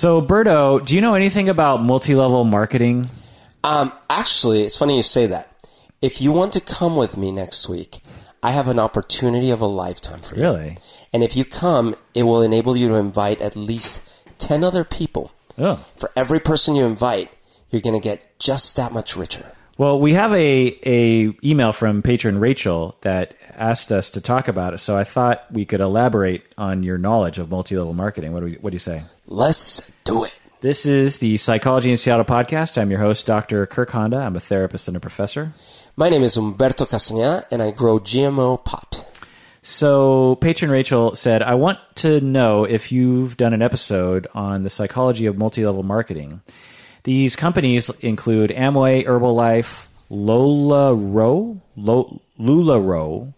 So, Berto, do you know anything about multi-level marketing? Um, actually, it's funny you say that. If you want to come with me next week, I have an opportunity of a lifetime for you. Really? And if you come, it will enable you to invite at least 10 other people. Oh. For every person you invite, you're going to get just that much richer. Well, we have a, a email from patron Rachel that asked us to talk about it, so I thought we could elaborate on your knowledge of multi-level marketing. What do, we, what do you say? Let's do it. This is the Psychology in Seattle podcast. I'm your host, Dr. Kirk Honda. I'm a therapist and a professor. My name is Humberto Castagna, and I grow GMO pot. So, patron Rachel said, I want to know if you've done an episode on the psychology of multi level marketing. These companies include Amway, Herbalife, Lola Row, Lo, LuLaRoe,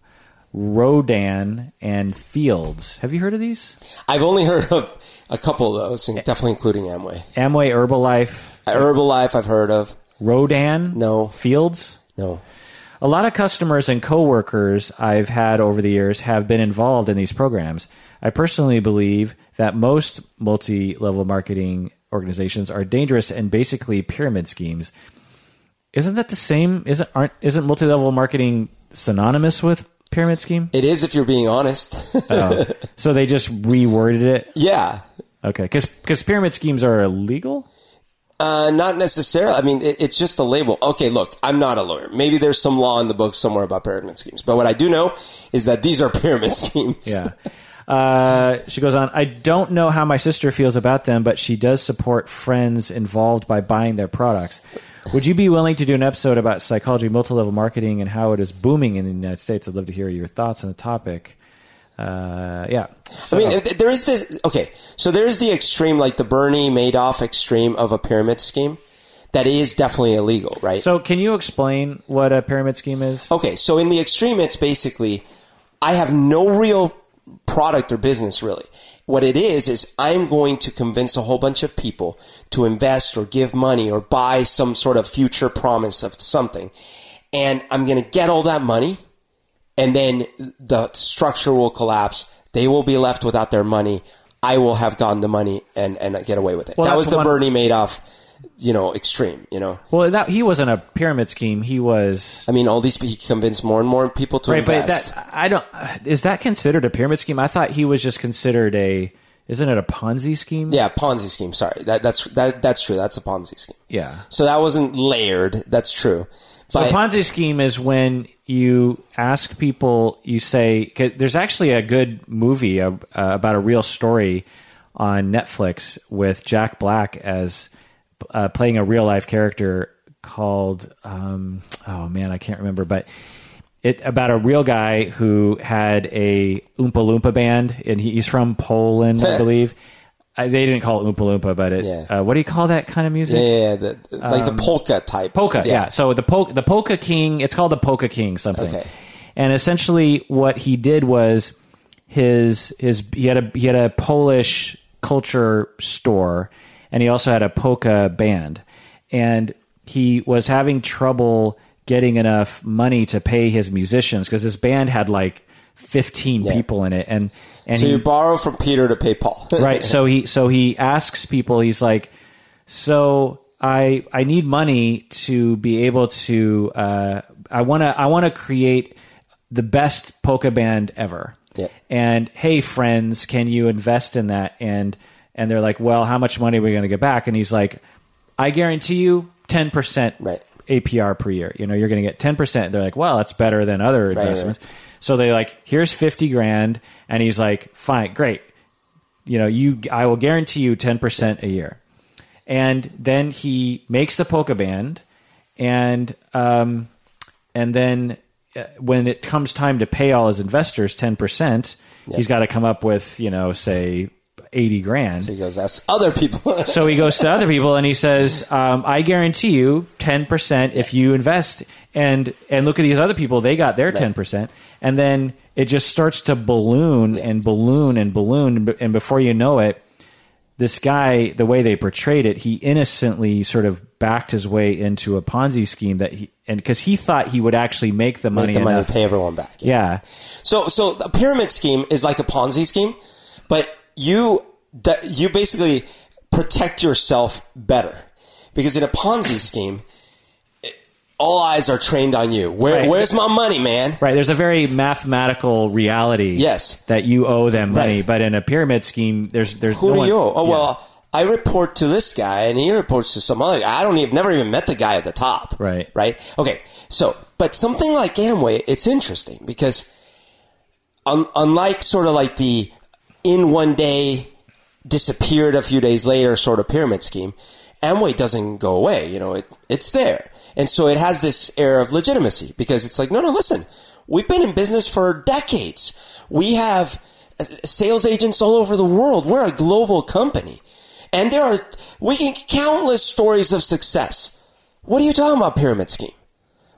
Rodan, and Fields. Have you heard of these? I've only heard of a couple of those, definitely including Amway. Amway, Herbalife, uh, Herbalife, I've heard of. Rodan, No. Fields. No. A lot of customers and coworkers I've had over the years have been involved in these programs. I personally believe that most multi-level marketing organizations are dangerous and basically pyramid schemes. Isn't that the same? Isn't aren't isn't multi-level marketing synonymous with pyramid scheme? It is if you're being honest. Oh. so they just reworded it. yeah. Okay, because pyramid schemes are illegal. Uh, not necessarily. I mean, it, it's just a label. Okay, look, I'm not a lawyer. Maybe there's some law in the book somewhere about pyramid schemes. But what I do know is that these are pyramid schemes. Yeah. Uh, she goes on, I don't know how my sister feels about them, but she does support friends involved by buying their products. Would you be willing to do an episode about psychology, multi level marketing, and how it is booming in the United States? I'd love to hear your thoughts on the topic. Uh, yeah. So, I mean, there is this. Okay, so there's the extreme, like the Bernie Madoff extreme of a pyramid scheme that is definitely illegal, right? so can you explain what a pyramid scheme is? Okay, so in the extreme, it's basically I have no real product or business really. What it is is I'm going to convince a whole bunch of people to invest or give money or buy some sort of future promise of something, and I'm going to get all that money, and then the structure will collapse. They will be left without their money. I will have gotten the money and and get away with it. Well, that was the one- Bernie Madoff, you know, extreme. You know, Well, that he wasn't a pyramid scheme. He was I mean, all these he convinced more and more people to right, but that I don't. Is that considered a pyramid scheme? I thought he was just considered a. Isn't it a Ponzi scheme? Yeah, Ponzi scheme. Sorry, that that's that that's true. That's a Ponzi scheme. Yeah. So that wasn't layered. That's true. So But a Ponzi scheme is when you ask people, you say, there's actually a good movie uh, uh, about a real story on Netflix with Jack Black as uh, playing a real life character called, um, oh man, I can't remember, but it about a real guy who had a Oompa Loompa band, and he, he's from Poland, I believe. I, they didn't call it Oompa Loompa, but it. Yeah. Uh, what do you call that kind of music? yeah, yeah, yeah, the, the- like the polka type. Polka, yeah. So the polka, the polka king. It's called the polka king something. Okay. And essentially, what he did was his his he had a he had a Polish culture store, and he also had a polka band, and he was having trouble getting enough money to pay his musicians because his band had like fifteen people in it, and and So he you borrow from Peter to pay Paul. right. So he so he asks people he's like so i i need money to be able to uh i want to i want to create the best polka band ever. Yeah. and hey friends can you invest in that? And and they're like well how much money are we going to get back? And he's like i guarantee you 10% Right. apr per year. You know you're going to get 10% they're like well that's better than other right. investments. So they like here's 50 grand. And he's like fine great. You know you i will guarantee you 10% a year. And then he makes the polka band and um, and then uh, when it comes time to pay all his investors 10% he's got to come up with you know say 80 grand So he goes, that's other people. so he goes to other people and he says, um, "I guarantee you ten percent if you invest." And and look at these other people; they got their ten percent, and then it just starts to balloon and balloon and balloon, and before you know it, this guy, the way they portrayed it, he innocently sort of backed his way into a Ponzi scheme that he and because he thought he would actually make the money Make the money enough. to pay everyone back. Yeah, So, so a pyramid scheme is like a Ponzi scheme, but you, you basically protect yourself better. Because in a Ponzi scheme, all eyes are trained on you. Where, Right. Where's my money, man? Right. There's a very mathematical reality. Yes. That you owe them money, Right. but in a pyramid scheme, there's there's Who no do one- you owe? Oh yeah. well, I report to this guy, and he reports to some other guy. I don't even never even met the guy at the top. Right. Right. Okay. So, but something like Amway, it's interesting because un- unlike sort of like the in one day disappeared a few days later sort of pyramid scheme, Amway doesn't go away. You know, it it's there, and so it has this air of legitimacy because it's like, no, no, listen, we've been in business for decades. We have sales agents all over the world. We're a global company, and there are we can countless stories of success. What are you talking about, pyramid scheme?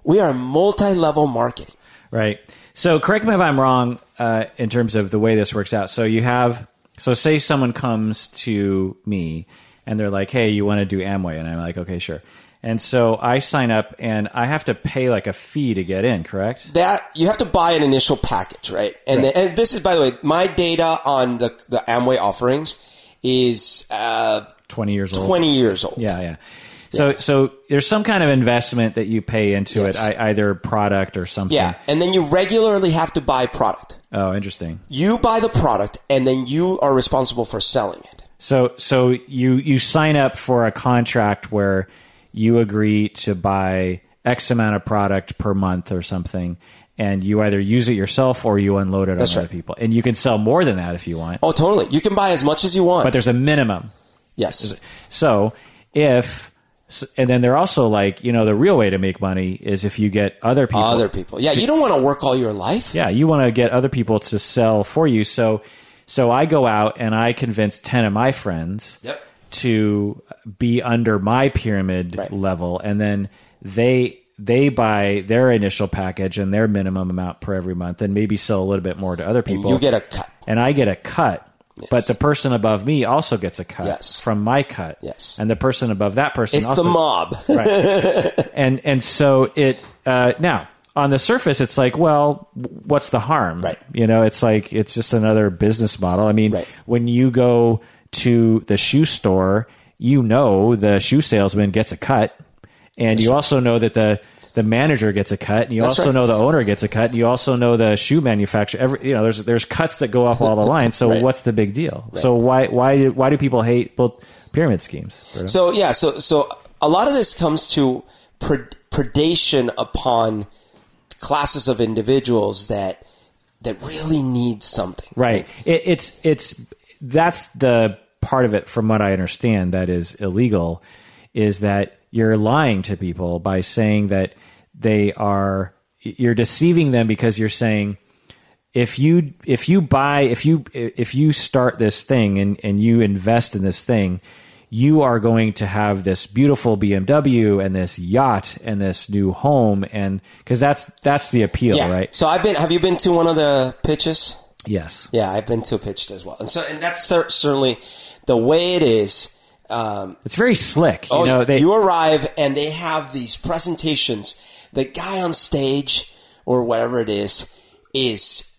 We are multi-level marketing. Right. So correct me if I'm wrong uh, in terms of the way this works out. So you have, so say someone comes to me and they're like, "Hey, you want to do Amway?" And I'm like, "Okay, sure." And so I sign up and I have to pay like a fee to get in. Correct? that you have to buy an initial package, right? And Right. Then, and this is by the way, my data on the the Amway offerings is uh, Twenty years old. twenty years old. Yeah, yeah. So, so there's some kind of investment that you pay into Yes. it, I, either product or something. Yeah, and then you regularly have to buy product. Oh, interesting. You buy the product, and then you are responsible for selling it. So, so you you sign up for a contract where you agree to buy X amount of product per month or something, and you either use it yourself or you unload it That's on other people, and you can sell more than that if you want, Oh, totally. You can buy as much as you want. but there's a minimum. yes, So, if and then they're also like, you know, the real way to make money is if you get other people other people. Yeah, you don't want to work all your life. Yeah, you want to get other people to sell for you. So, so I go out and I convince ten of my friends Yep. to be under my pyramid Right. level, and then they they buy their initial package and their minimum amount per every month, and maybe sell a little bit more to other people. You get a cut. and I get a cut. But the person above me also gets a cut Yes. from my cut. Yes. And the person above that person It's also the mob. right. and and so it uh, now on the surface it's like well what's the harm Right. you know it's like it's just another business model i mean Right. when you go to the shoe store you know the shoe salesman gets a cut and you also know that the the manager gets a cut and you That's also right. know the owner gets a cut and you also know the shoe manufacturer every you know there's there's cuts that go up all the line so Right. what's the big deal so why why do, why do people hate both pyramid schemes So yeah, so so a lot of this comes to pred- predation upon classes of individuals that that really need something. Right. It, it's it's that's the part of it, from what I understand, that is illegal, is that you're lying to people by saying that they are you're deceiving them because you're saying if you if you buy if you if you start this thing and and you invest in this thing you are going to have this beautiful BMW and this yacht and this new home and because that's that's the appeal Yeah. right So I've been. Have you been to one of the pitches? yes Yeah, I've been to a pitch as well, and so and that's cer- certainly the way it is. Um, it's very slick oh, you know they you arrive and they have these presentations. The guy on stage or whatever it is is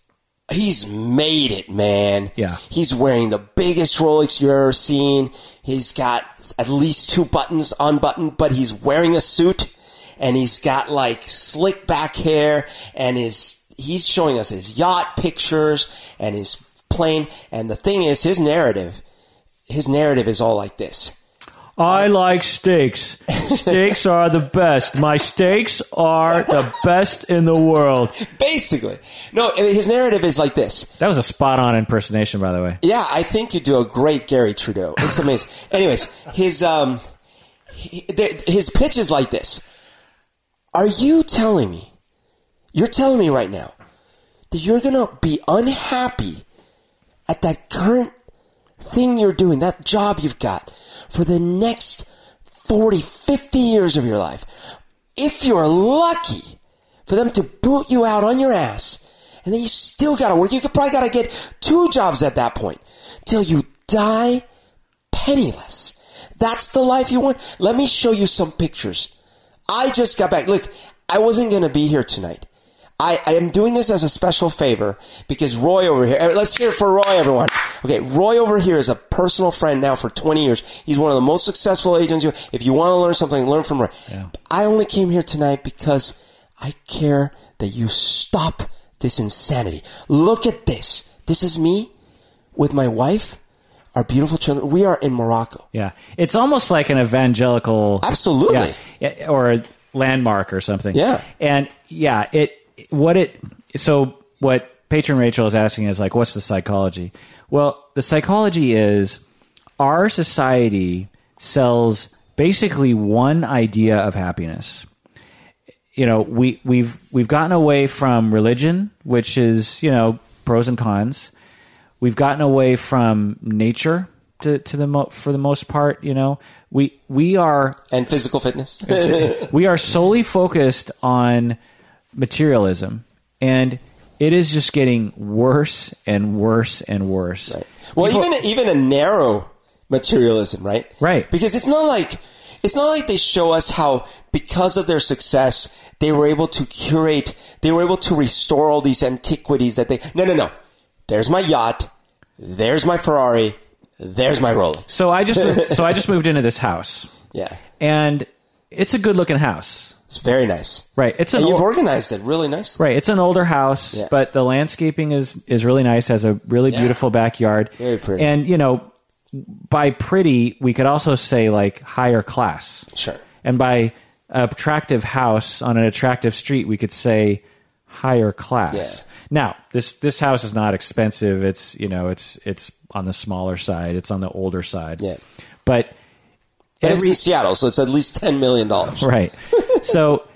he's made it, man. Yeah. He's wearing the biggest Rolex you've ever seen. He's got at least two buttons unbuttoned, but he's wearing a suit and he's got like slick back hair and his he's showing us his yacht pictures and his plane and the thing is his narrative his narrative is all like this. I like steaks. Steaks are the best. My steaks are the best in the world. Basically. No, I mean, his narrative is like this. That was a spot on impersonation, by the way. Yeah, I think you do a great Gary Trudeau. It's amazing. Anyways, his um, he, th- his pitch is like this: Are you telling me? You're telling me right now that you're gonna be unhappy at that current thing you're doing, that job you've got, for the next 40, 50 years of your life. If you're lucky for them to boot you out on your ass, and then you still gotta work, you could probably gotta get two jobs at that point till you die penniless. That's the life you want. Let me show you some pictures. I just got back. Look, I wasn't gonna be here tonight. I, I am doing this as a special favor because Roy over here, eh, let's hear it for Roy, everyone. Okay, Roy over here is a personal friend now for 20 years. He's one of the most successful agents. If you want to learn something, learn from Roy. I only came here tonight because I care that you stop this insanity. Look at this. This is me with my wife, our beautiful children. We are in Morocco. Yeah, it's almost like an evangelical, Absolutely. yeah, or a landmark or something. Yeah. and yeah, it what it so what patron Rachel is asking is like, what's the psychology? Well, the psychology is our society sells basically one idea of happiness. You know, we we've we've gotten away from religion, which is you know pros and cons. We've gotten away from nature to, to the mo- for the most part. You know, we we are And physical fitness. we are solely focused on materialism, and it is just getting worse and worse and worse. Right. Well, People- even even a narrow materialism, right? Right. Because it's not like it's not like they show us how because of their success they were able to curate, they were able to restore all these antiquities that they. No, no, no. There's my yacht. There's my Ferrari. There's my Rolex. So I just so I just moved into this house, Yeah, and it's a good looking house. It's very nice. Right. It's an And you've organized it really nicely. Right, it's an older house, Yeah. but the landscaping is is really nice. Has a really Yeah. beautiful backyard, Very pretty. And you know, by pretty, we could also say like higher class. Sure. And by attractive house on an attractive street, we could say higher class. Yeah. Now, this this house is not expensive. It's you know, it's it's on the smaller side. It's on the older side. Yeah. But And it's in Seattle, so it's at least ten million dollars. right. so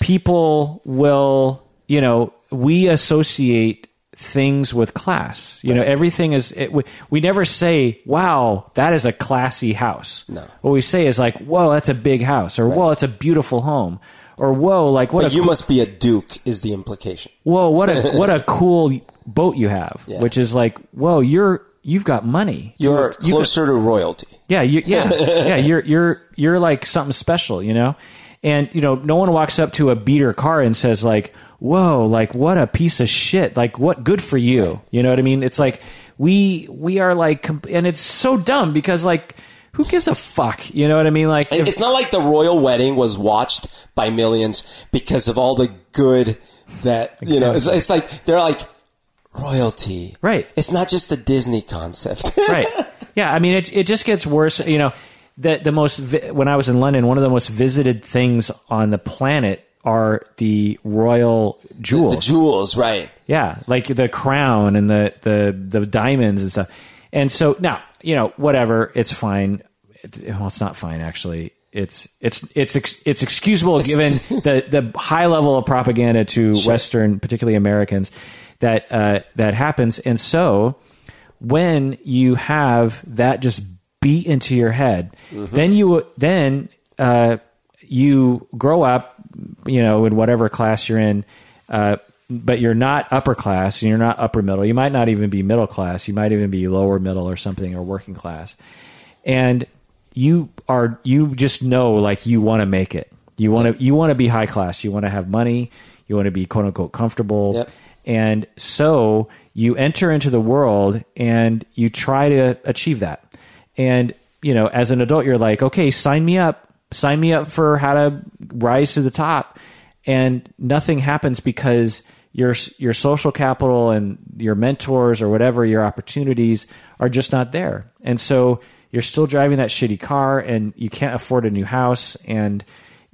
people will, you know, we associate things with class. You know, everything is. It, we, we never say, "Wow, that is a classy house." No. What we say is like, "Whoa, that's a big house," or "Whoa, it's a beautiful home," or "Whoa, like what But a you cool- must be a duke, is the implication. whoa, what a what a cool boat you have." Yeah. Which is like, "Whoa, you're you've got money." You're You- closer to royalty. yeah, you, yeah, yeah. You're you're you're like something special, you know. And you know, no one walks up to a beater car and says like, "Whoa, like what a piece of shit! Like what good for you?" You know what I mean? It's like we we are like, and it's so dumb because like, who gives a fuck? You know what I mean? Like, if- It's not like the royal wedding was watched by millions because of all the good that you know. It's, it's like they're like royalty, Right. It's not just a Disney concept, right? Yeah, I mean, it it just gets worse. You know, the the most vi- when I was in London, one of the most visited things on the planet are the royal jewels. the jewels, right? Yeah, like the crown and the the the diamonds and stuff. And so now, you know, whatever, it's fine. It, well, it's not fine actually. It's it's it's ex- it's excusable given the the high level of propaganda to Western, particularly Americans, that uh, that happens. And so, when you have that just beat into your head, then you then uh, you grow up, you know, in whatever class you're in, uh, but you're not upper class and you're not upper middle. You might not even be middle class. You might even be lower middle or something or working class, and you are you just know like you want to make it. You want to you want to be high class. You want to have money. You want to be quote unquote comfortable. Yep. And so you enter into the world and you try to achieve that. And, you know, as an adult, you're like, okay, sign me up. Sign me up for how to rise to the top. And nothing happens because your, your social capital and your mentors or whatever, your opportunities are just not there. And so you're still driving that shitty car and you can't afford a new house and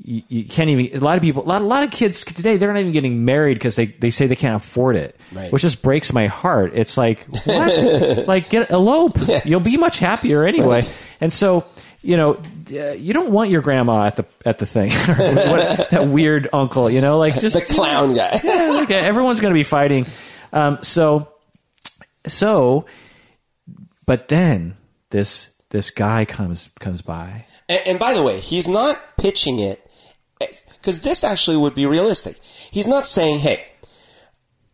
you, you can't even a lot of people a lot, a lot of kids today they're not even getting married because they, they say they can't afford it Right. which just breaks my heart. It's like what? Like get elope. You'll be much happier anyway. Right. and so you know uh, you don't want your grandma at the at the thing. What, that weird uncle you know like just The clown guy. yeah, like, everyone's going to be fighting. Um, so so but then this this guy comes comes by. And, and by the way, he's not pitching it because this actually would be realistic. He's not saying, "Hey,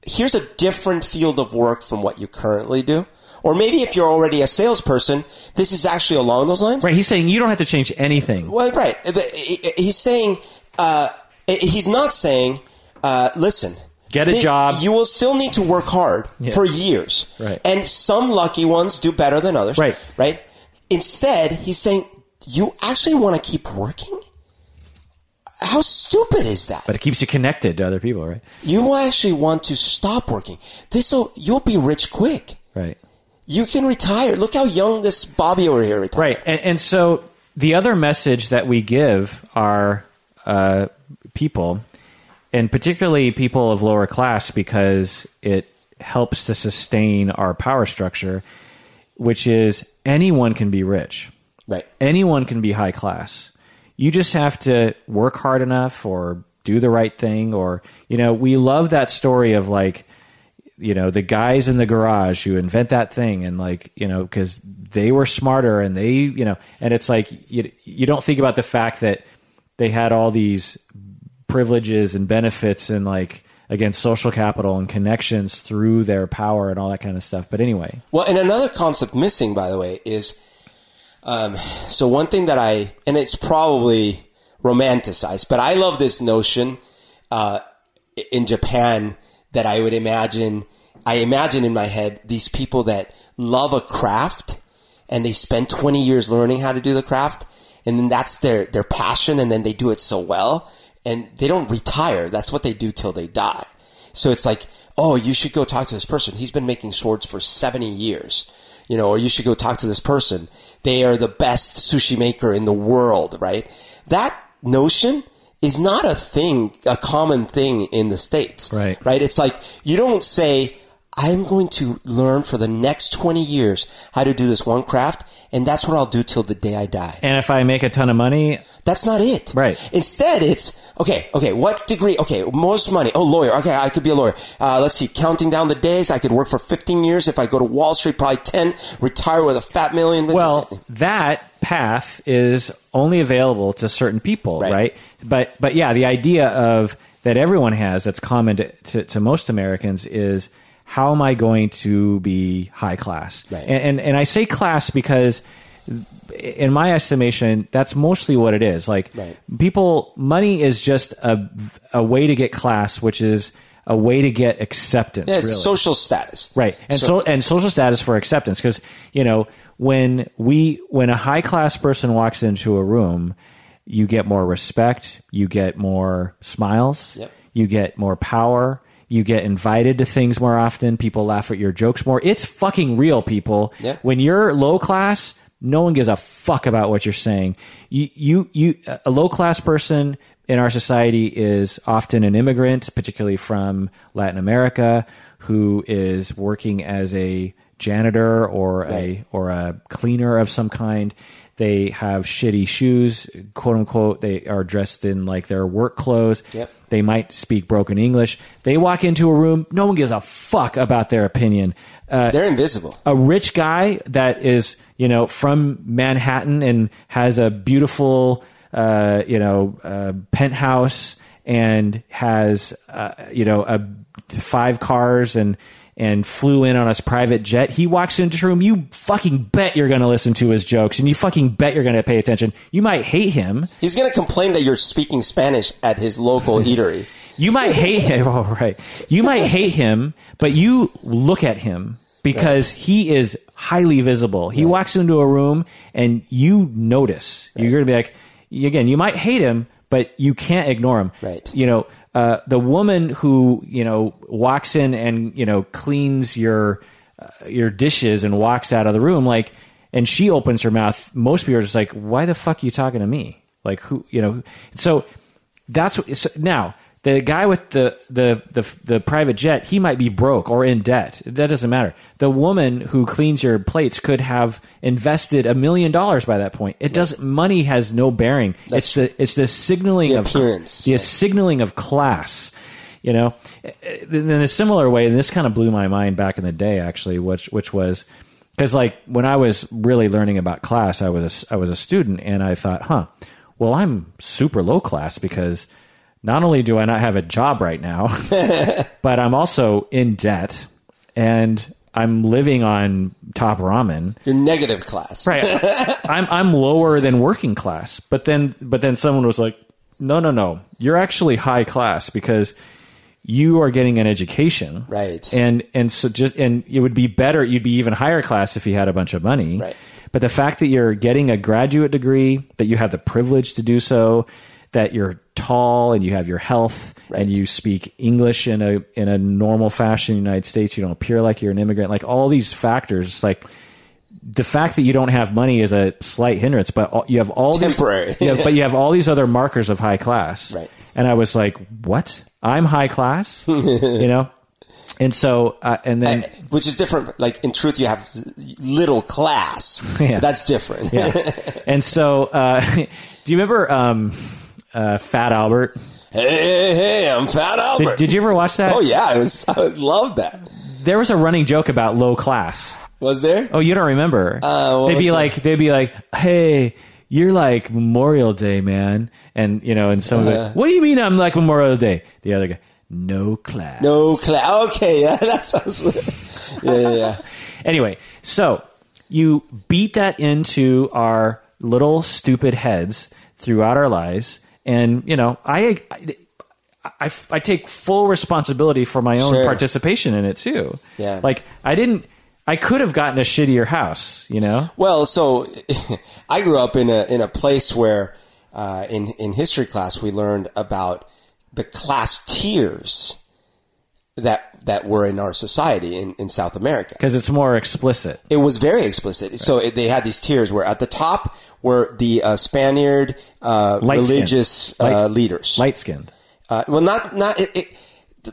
here's a different field of work from what you currently do." Or maybe if you're already a salesperson, this is actually along those lines. right he's saying you don't have to change anything Well, right. But He's saying, uh, he's not saying, uh, listen, Get a they- job. You will still need to work hard for years. Right. And some lucky ones do better than others. Right. Right. Instead, he's saying, you actually want to keep working? How stupid is that? but it keeps you connected to other people, right? you actually want to stop working. This will you'll be rich quick. Right. You can retire. Look how young this Bobby over here retired. Right. And, and so the other message that we give our uh, people, and particularly people of lower class, because it helps to sustain our power structure, which is anyone can be rich. Right. anyone can be high class. You just have to work hard enough or do the right thing or you know, we love that story of like you know, the guys in the garage who invent that thing and like, you know, cuz they were smarter and they, you know, and it's like you you don't think about the fact that they had all these privileges and benefits and like against social capital and connections through their power and all that kind of stuff. But anyway, Well, and another concept missing, by the way, is um, so one thing that I, and it's probably romanticized, but I love this notion uh, in Japan that I would imagine, I imagine in my head these people that love a craft and they spend 20 years learning how to do the craft and then that's their, their passion and then they do it so well and they don't retire. That's what they do till they die. So it's like, oh, you should go talk to this person. He's been making swords for 70 years. You know, or you should go talk to this person. They are the best sushi maker in the world, right? That notion is not a thing, a common thing in the States. Right. Right? It's like, you don't say, I'm going to learn for the next 20 years how to do this one craft, and that's what I'll do till the day I die. and if I make a ton of money, That's not it. Right. Instead, it's okay. Okay, what degree? Okay, most money. Oh, lawyer. Okay, I could be a lawyer. Uh, let's see. Counting down the days, I could work for 15 years. If I go to Wall Street, probably 10. Retire with a fat million. Well, that path is only available to certain people, Right. right? But but yeah, the idea of that everyone has that's common to, to, to most Americans is how am I going to be high class? Right. And, and and I say class because in my estimation, that's mostly what it is. Like Right. people, money is just a a way to get class, which is a way to get acceptance. yeah, it's really. social status. Right. And so, and social status for acceptance because you know when we when a high class person walks into a room, you get more respect, you get more smiles, Yep. you get more power, you get invited to things more often, people laugh at your jokes more. It's fucking real, people. Yep. When you're low class, no one gives a fuck about what you're saying. You you you a low class person in our society is often an immigrant, particularly from Latin America, who is working as a janitor or a or a cleaner of some kind. They have shitty shoes, quote unquote. They are dressed in like their work clothes. Yep. They might speak broken English. They walk into a room, no one gives a fuck about their opinion. Uh, They're invisible. a rich guy that is you know from Manhattan and has a beautiful uh, you know uh, penthouse and has uh, you know a five cars and and flew in on his private jet. He walks into a room. You fucking bet you're going to listen to his jokes, and you fucking bet you're going to pay attention. You might hate him. He's going to complain that you're speaking Spanish at his local eatery. You might hate him. Oh, right. You might hate him, but you look at him because he is highly visible. He walks into a room and you notice. You're going to be like, again, you might hate him, but you can't ignore him. Right. You know, uh, the woman who, you know, walks in and, you know, cleans your, uh, your dishes and walks out of the room, like, and she opens her mouth. Most people are just like, why the fuck are you talking to me? Like, who, you know, so that's what, so now the guy with the, the, the, the private jet, he might be broke or in debt. That doesn't matter. The woman who cleans your plates could have invested a million dollars by that point. It doesn't, money has no bearing. it's the, it's the signaling The of appearance. the signaling of class. You know, in a similar way, and this kind of blew my mind back in the day, actually, which which was because like when I was really learning about class, I was a, I was a student, and I thought, huh, well, I'm super low class because not only do I not have a job right now, but I'm also in debt, and I'm living on top ramen. You're negative class. Right. I'm I'm lower than working class. But then but then someone was like, "No, no, no. You're actually high class because you are getting an education, Right. And and so just and it would be better. You'd be even higher class if you had a bunch of money, Right. But the fact that you're getting a graduate degree, that you have the privilege to do so, that you're tall and you have your health Right. and you speak English in a in a normal fashion in the United States, you don't appear like you're an immigrant. Like all these factors, it's like the fact that you don't have money is a slight hindrance, but all, you have all Temporary. These, yeah, but you have all these other markers of high class, Right. And I was like, "What? I'm high class," you know. And so, uh, and then Which is different. Like in truth, you have little class. Yeah. That's different. yeah. and so, uh, do you remember um, uh, Fat Albert? hey, hey, hey, I'm Fat Albert. Did, did you ever watch that? Oh yeah, I was. I love that. There was a running joke about low class. Was there? Oh, you don't remember? Uh, they'd be that? like, they'd be like, "Hey, you're like Memorial Day, man," and you know, and some of Uh-huh. it. What do you mean I'm like Memorial Day? The other guy, no class. No class. Okay, yeah, that sounds. yeah, yeah, yeah. Anyway, so you beat that into our little stupid heads throughout our lives, and you know, I. I I, I take full responsibility for my own Sure. participation in it too. Yeah. Like I didn't I could have gotten a shittier house, you know? Well, so I grew up in a in a place where uh, in in history class we learned about the class tiers that that were in our society in, in South America. Because it's more explicit. It was very explicit. So it, they had these tiers where at the top were the uh, Spaniard uh, religious uh, Light- leaders. Light skinned. Uh, well, not not it, it,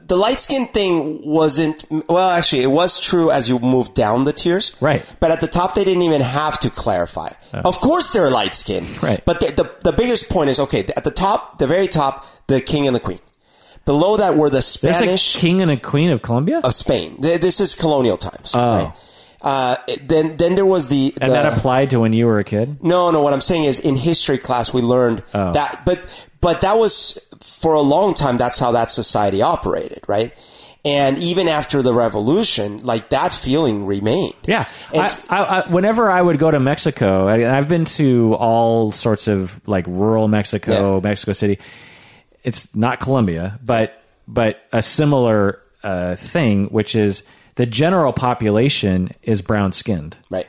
the light skin thing wasn't. Well, actually, it was true as you moved down the tiers, Right. But at the top, they didn't even have to clarify. Of course, they're light skin, Right. But the, the the biggest point is okay. At the top, the very top, the king and the queen. Below that were the There's Spanish a king and a queen of Colombia? of Spain. Th- This is colonial times, Oh. right? Uh, then then there was the, and the that applied to when you were a kid? no, no. What I'm saying is, in history class, we learned Oh. that, but but that was for a long time. That's how that society operated, right? And even after the revolution, like that feeling remained. Yeah. And- I, I, I, whenever I would go to Mexico, and I've been to all sorts of like rural Mexico, Yeah. Mexico City. It's not Colombia, but but a similar uh, thing, which is the general population is brown skinned, Right.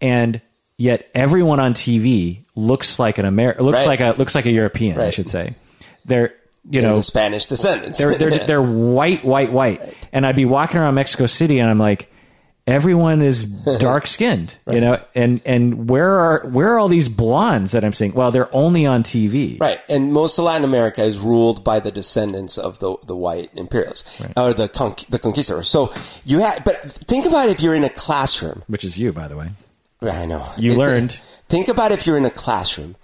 and yet everyone on TV looks like an Amer- looks Right. like a looks like a European. I should say. They're you They're know the Spanish descendants. they're they're they're white, white, white. And I'd be walking around Mexico City, and I'm like, everyone is dark skinned, you know. And and where are where are all these blondes that I'm seeing? Well, they're only on TV. Right, and most of Latin America is ruled by the descendants of the the white imperialists or the con- the conquistadors. So you have, but think about if you're in a classroom. Which is you, by the way. I know You It- learned. Think about if you're in a classroom,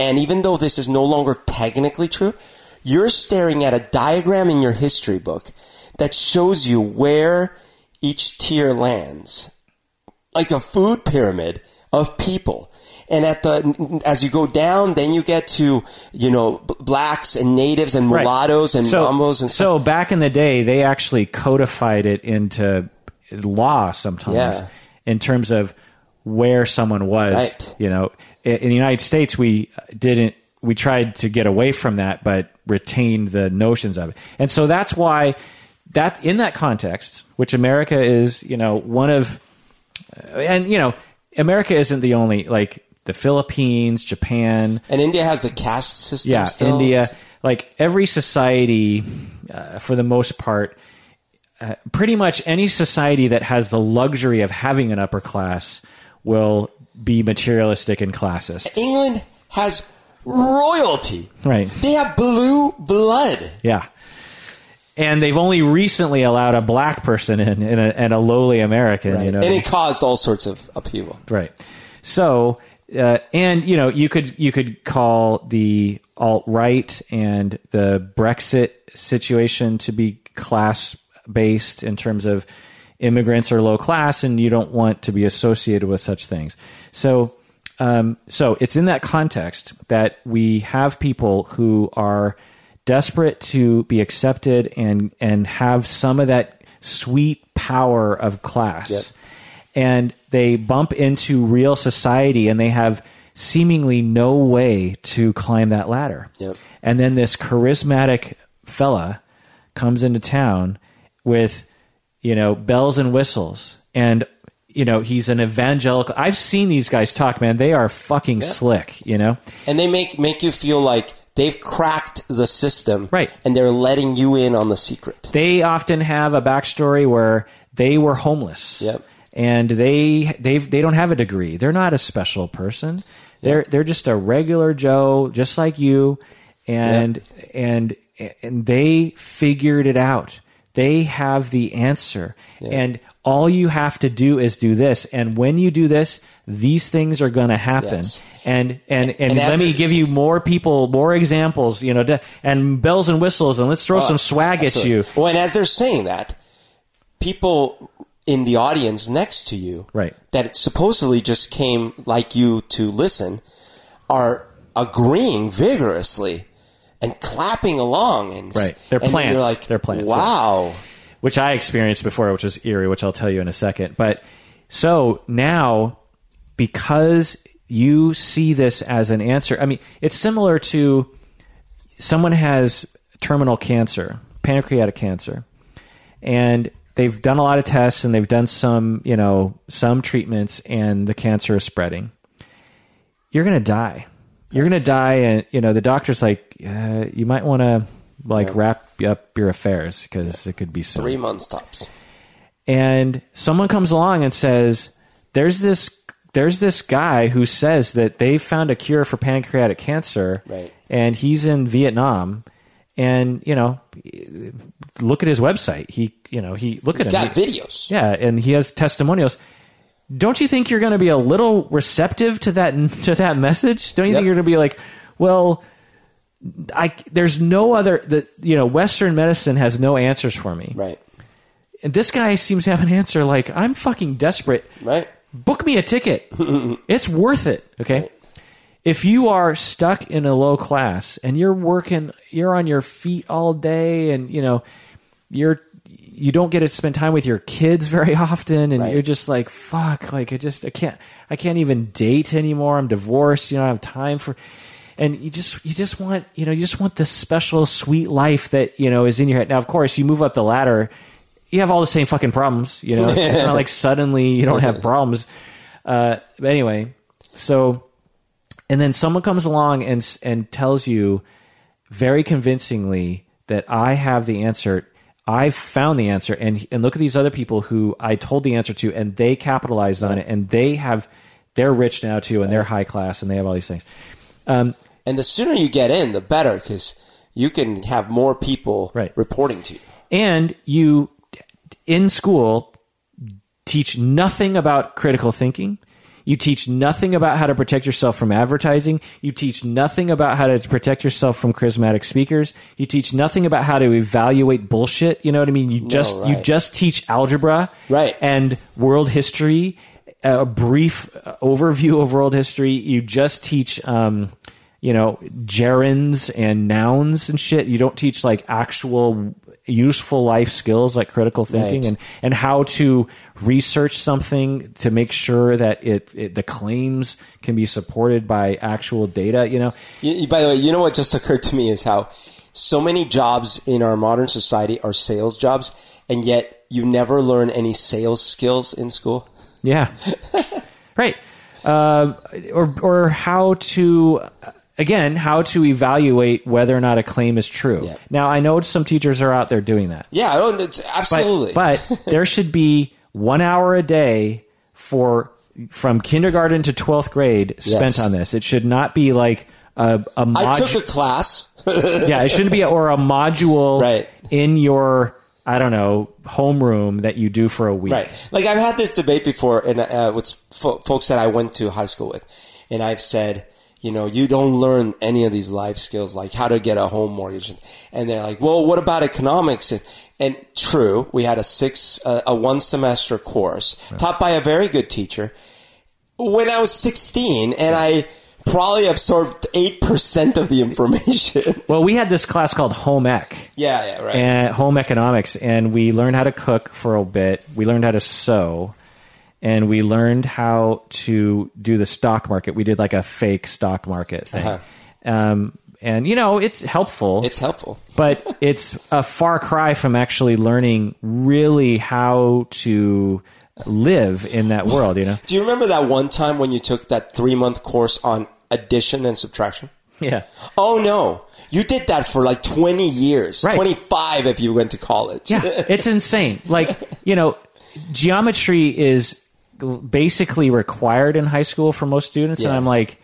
and even though this is no longer technically true, you're staring at a diagram in your history book that shows you where each tier lands, like a food pyramid of people. And at the as you go down, then you get to you know blacks and natives and Right. mulattoes and so, mambos and stuff. so back in the day, they actually codified it into law sometimes Yeah. in terms of where someone was. Right. You know, in, in the United States, we didn't. We tried to get away from that, but retained the notions of it, and so that's why that in that context, which America is, you know, one of, and you know, America isn't the only like the Philippines, Japan, and India has the caste system. yeah, still. India, like every society, uh, for the most part, uh, pretty much any society that has the luxury of having an upper class will be materialistic and classist. England has royalty. Right. They have blue blood. Yeah. And they've only recently allowed a black person in, in a, and a lowly American, you know. and it caused all sorts of upheaval. Right. So, uh, and you know, you could you could call the alt right and the Brexit situation to be class based in terms of immigrants are low class, and you don't want to be associated with such things. So, um, so it's in that context that we have people who are desperate to be accepted and and have some of that sweet power of class Yep. and they bump into real society and they have seemingly no way to climb that ladder. Yep. And then this charismatic fella comes into town with you know bells and whistles and you know he's an evangelical i've seen these guys talk man they are fucking slick you know and they make make you feel like they've cracked the system, Right. And they're letting you in on the secret. they often have a backstory where they were homeless. Yep. and they they they don't have a degree. They're not a special person. They're they're just a regular joe just like you. And and and they figured it out. They have the answer. And all you have to do is do this. And when you do this these things are going to happen Yes. and and and, And let me give you more people more examples you know and bells and whistles and let's throw uh, some swag at you Well, and as they're saying that, people in the audience next to you, Right. that supposedly just came like you to listen, are agreeing vigorously and clapping along, and Right. They're and plants. You're like, They're plants, Wow. which I experienced before, which was eerie, which I'll tell you in a second. But so now, because you see this as an answer, I mean, it's similar to someone has terminal cancer, pancreatic cancer, and they've done a lot of tests and they've done some, you know, some treatments, and the cancer is spreading. You're going to die. You're going to die, and you know the doctor's like, uh, you might want to like wrap up your affairs because it could be soon Three months tops. and someone comes along and says there's this there's this guy who says that they found a cure for pancreatic cancer Right. and he's in Vietnam and you know look at his website he you know he look at him Got He- videos. yeah and he has testimonials don't you think you're going to be a little receptive to that to that message don't you Yep. think you're going to be like well I, there's no other that you know Western medicine has no answers for me Right. and this guy seems to have an answer like, I'm fucking desperate. Right. Book me a ticket. it's worth it. Okay. If you are stuck in a low class and you're working, you're on your feet all day and, you know, you're, you don't get to spend time with your kids very often and Right. you're just like, fuck, like I just, I can't, I can't even date anymore. I'm divorced. You know, I don't have time for, and you just, you just want, you know, you just want this special sweet life that, you know, is in your head. Now, of course, you move up the ladder you have all the same fucking problems. You know, it's, it's not like suddenly you don't have problems. Uh, but anyway, so and then someone comes along and and tells you very convincingly that I have the answer. I've found the answer, and and look at these other people who I told the answer to, and they capitalized on it, and they have they're rich now too, and they're high class, and they have all these things. And the sooner you get in, the better, because you can have more people Right. reporting to you. and you in school teach nothing about critical thinking. You teach nothing about how to protect yourself from advertising. You teach nothing about how to protect yourself from charismatic speakers. You teach nothing about how to evaluate bullshit. You know what i mean? You just you right. just teach algebra Right. and world history a brief uh, overview of world history. You just teach um, you know gerunds and nouns and shit. You don't teach like actual useful life skills like critical thinking Right. and and how to research something to make sure that it, it the claims can be supported by actual data you know You, by the way, you know what just occurred to me is how so many jobs in our modern society are sales jobs, and yet you never learn any sales skills in school. Yeah. right. Um, or or how to again how to evaluate whether or not a claim is true. Yeah. Now I know some teachers are out there doing that, Yeah, I don't, it's absolutely. but there should be one hour a day for from kindergarten to twelfth grade spent Yes. on this. It should not be like a, a I module. took a class. yeah, it shouldn't be a, or a module Right. in your I don't know homeroom that you do for a week. Right. Like I've had this debate before, and uh, with fo- folks that I went to high school with, and I've said, you know, you don't learn any of these life skills, like how to get a home mortgage, and they're like, well, what about economics? And, and true, we had a six, uh, a one semester course taught by a very good teacher when I was sixteen, and I probably absorbed eight percent of the information. Well, we had this class called home ec. yeah, yeah, right. and home economics and we learned how to cook for a bit we learned how to sew and we learned how to do the stock market we did like a fake stock market thing Uh-huh. um, and you know it's helpful. It's helpful. but it's a far cry from actually learning really how to live in that world. You know? Do you remember that one time when you took that three month course on addition and subtraction? Yeah. Oh no. You did that for like 20 years. Right. 25 if you went to college. Yeah, it's insane. Like, you know, geometry is basically required in high school for most students. And I'm like,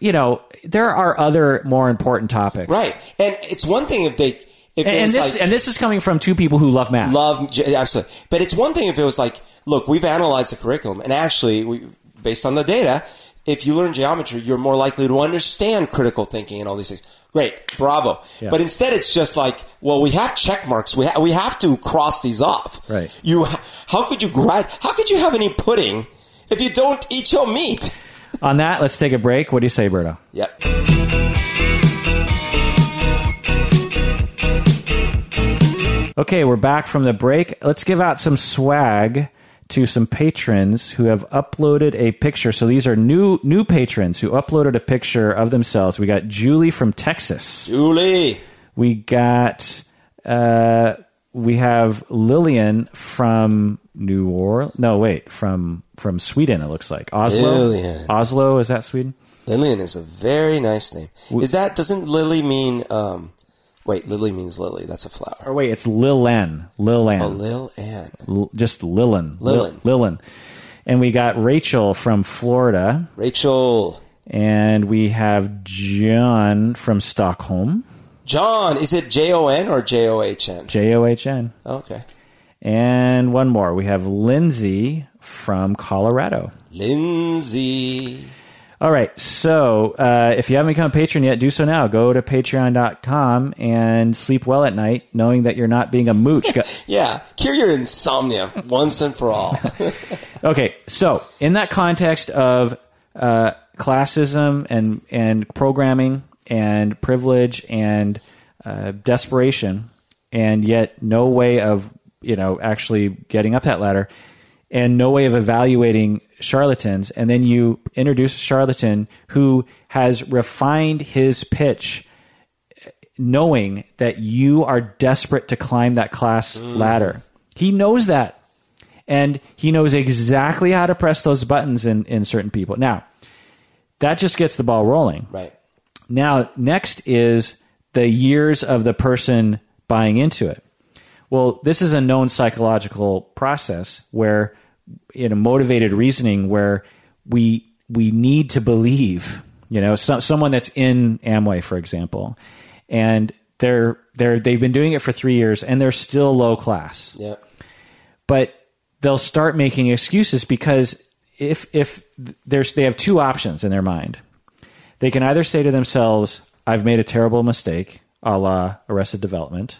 you know, there are other more important topics. right. And it's one thing if they, if And, and this like, and this is coming from two people who love math. love, absolutely. But it's one thing if it was like, look, we've analyzed the curriculum and actually we, based on the data, if you learn geometry, you're more likely to understand critical thinking and all these things. Great. Bravo. Yeah. But instead it's just like, well, we have check marks. We, ha- we have to cross these off. Right. You, ha- how could you grad, how could you have any pudding if you don't eat your meat? On that, let's take a break. What do you say, Berto? Yep. Okay, we're back from the break. Let's give out some swag to some patrons who have uploaded a picture. So these are new new patrons who uploaded a picture of themselves. We got Julie from Texas. Julie. We got uh, we have Lillian from New Orleans. No, wait, from from Sweden. It looks like Oslo. Lillian. Oslo is that Sweden? Lillian is a very nice name. Is that doesn't Lily mean? Um, wait, Lily means lily. That's a flower. Or wait, it's Lillen. Lillan. Oh, Lil Ann. L- just Lillen. Lillian. Lil- And we got Rachel from Florida. Rachel. And we have John from Stockholm. John. Is it J O N or J O H N? J O H N. Okay. And one more. We have Lindsay from Colorado. Lindsay. All right. So uh, if you haven't become a patron yet, do so now. Go to patreon.com and sleep well at night, knowing that you're not being a mooch. Yeah, cure your insomnia once and for all. Okay, so in that context of uh, classism and and programming and privilege and uh, desperation, and yet no way of you know actually getting up that ladder, and no way of evaluating charlatans, and then you introduce a charlatan who has refined his pitch knowing that you are desperate to climb that class mm. ladder. He knows that. And he knows exactly how to press those buttons in, in certain people. Now, that just gets the ball rolling. right. Now, next is the years of the person buying into it. Well, this is a known psychological process where, in a motivated reasoning, where we we need to believe. You know, so, someone that's in Amway, for example, and they're they're they've been doing it for three years and they're still low class Yeah. but they'll start making excuses because if if there's they have two options in their mind, they can either say to themselves, "I've made a terrible mistake," a la Arrested Development,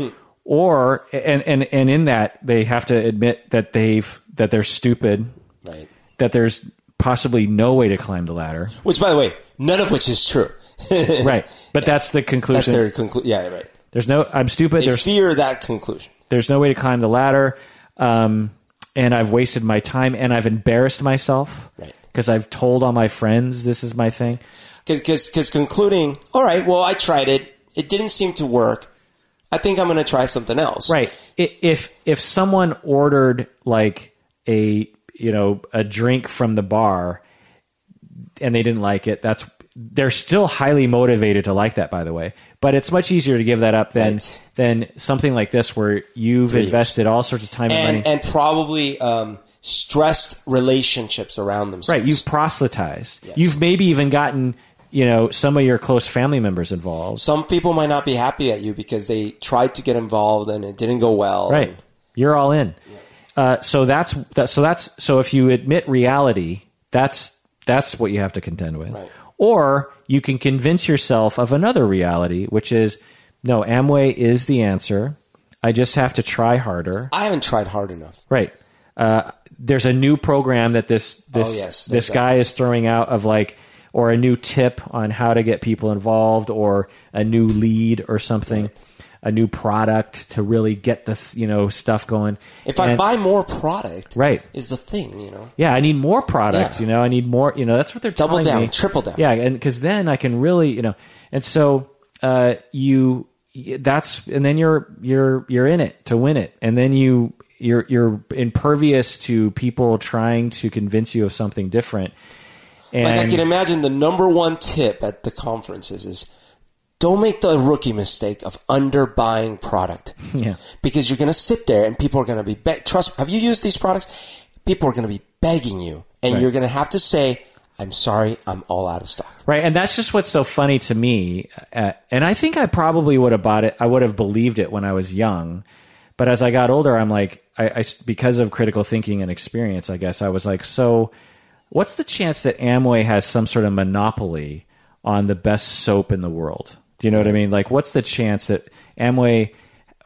or and and and in that they have to admit that they've that they're stupid, Right. that there's possibly no way to climb the ladder, Which, by the way, none of which is true. right? But that's the conclusion. That's their conclusion. Yeah, right. there's no. I'm stupid. They There's fear that conclusion. there's no way to climb the ladder um, and i've wasted my time and i've embarrassed myself Right. because i've told all my friends this is my thing Because concluding, all right, well, I tried it. It didn't seem to work. I think I'm going to try something else. right if if someone ordered like a you know a drink from the bar and they didn't like it that's they're still highly motivated to like that by the way but it's much easier to give that up than Right. than something like this where you've years. invested all sorts of time and, And, money and probably um, stressed relationships around themselves. Right, you've proselytized. You've maybe even gotten, you know, some of your close family members involved. Some people might not be happy at you because they tried to get involved and it didn't go well. Right. And- You're all in. Uh, so that's that, so that's so if you admit reality, that's that's what you have to contend with. Right. Or you can convince yourself of another reality, which is no, Amway is the answer. I just have to try harder. I haven't tried hard enough. Right. Uh, there's a new program that this this Oh, yes, this guy is throwing out of like or a new tip on how to get people involved or a new lead or something. A new product to really get the you know stuff going. If I buy more product, Right. is the thing, you know. yeah, I need more products. Yeah. You know, I need more. You know, that's what they're Double down, me. triple down. Yeah, and because then I can really, you know, and so uh, you that's and then you're you're you're in it to win it, and then you you're you're impervious to people trying to convince you of something different. And Like I can imagine the number one tip at the conferences is don't make the rookie mistake of underbuying product. Yeah. Because you're going to sit there and people are going to be be- trust have you used these products? People are going to be begging you and Right. you're going to have to say I'm sorry, I'm all out of stock. Right, and that's just what's so funny to me. Uh, and I think I probably would have bought it. I would have believed it when I was young, but as I got older, I'm like, I, I because of critical thinking and experience, I guess I was like, so what's the chance that Amway has some sort of monopoly on the best soap in the world? Do you know what I mean? Like, what's the chance that Amway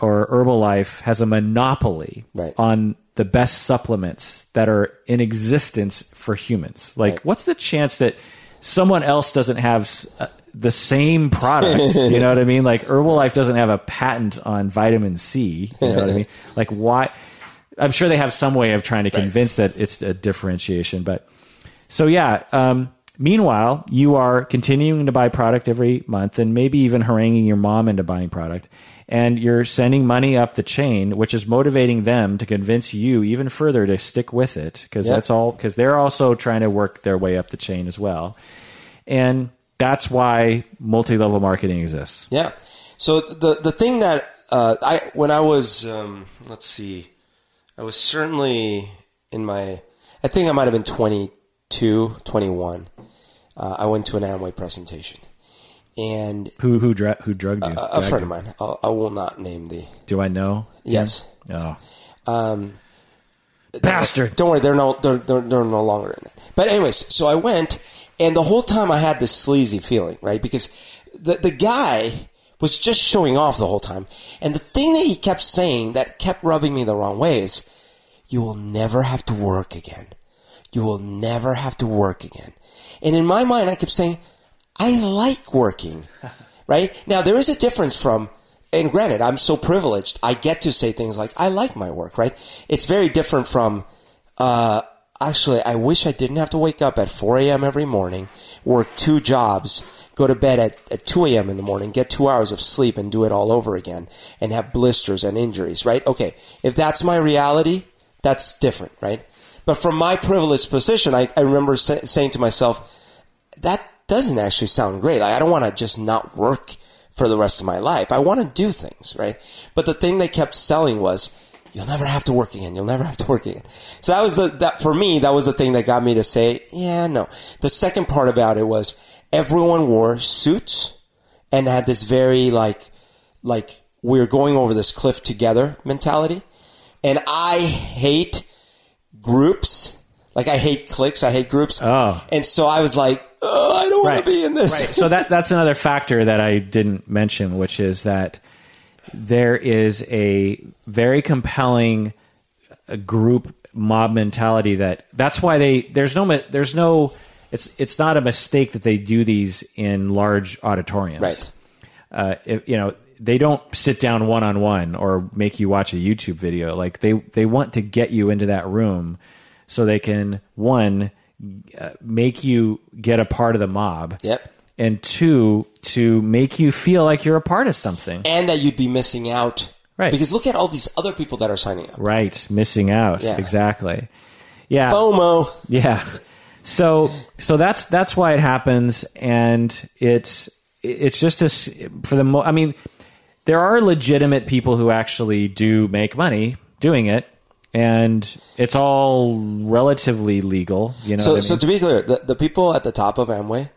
or Herbalife has a monopoly Right. on the best supplements that are in existence for humans. Like, Right. what's the chance that someone else doesn't have uh, the same product? Do you know what I mean? Like, Herbalife doesn't have a patent on vitamin C. You know what I mean? Like, why? I'm sure they have some way of trying to convince that it's a differentiation, but so yeah. Um, meanwhile, you are continuing to buy product every month, and maybe even haranguing your mom into buying product, and you're sending money up the chain, which is motivating them to convince you even further to stick with it because Yeah. that's all because they're also trying to work their way up the chain as well, and that's why multi-level marketing exists. Yeah. So the the thing that uh, I when I was um, let's see, I was certainly in my I think I might have been 22, 21. Uh, I went to an Amway presentation, and Who who dra- who drugged you? a, a friend you? of mine. I'll, I will not name the Do I know? yes. Oh, Um, bastard! Don't worry, they're no they're, they're they're no longer in it. But anyways, so I went, and the whole time I had this sleazy feeling, right? Because the the guy was just showing off the whole time, and the thing that he kept saying that kept rubbing me the wrong way is, "You will never have to work again. You will never have to work again." And in my mind, I kept saying, "I like working." right now, there is a difference from and granted, I'm so privileged. I get to say things like, I like my work, right? It's very different from, uh, actually, I wish I didn't have to wake up at 4 a.m. every morning, work two jobs, go to bed at, at 2 a.m. in the morning, get two hours of sleep and do it all over again and have blisters and injuries, right? Okay. If that's my reality, that's different, right? But from my privileged position, I, I remember sa- saying to myself, that doesn't actually sound great. Like, I don't want to just not work for the rest of my life. I want to do things, right? But the thing they kept selling was, you'll never have to work again. You'll never have to work again. So that was the, that for me, that was the thing that got me to say, yeah, no. The second part about it was everyone wore suits and had this very like, like we're going over this cliff together mentality. And I hate groups. Like I hate cliques. I hate groups. Oh. And so I was like, oh, I don't want Right. to be in this. Right. So that that's another factor that I didn't mention, which is that there is a very compelling uh, group mob mentality that that's why they there's no there's no it's it's not a mistake that they do these in large auditoriums. Right. Uh, you know they don't sit down one on one or make you watch a YouTube video. Like they they want to get you into that room so they can one uh, make you get a part of the mob. Yep. And two, to make you feel like you're a part of something. and that you'd be missing out. Right. Because look at all these other people that are signing up. Right. Missing out. Yeah. Exactly. Yeah. FOMO. Yeah. So so that's that's why it happens, and it's it's just a for the mo- I mean, there are legitimate people who actually do make money doing it, and it's all relatively legal. You know. So, I so to be clear, the, the people at the top of Amway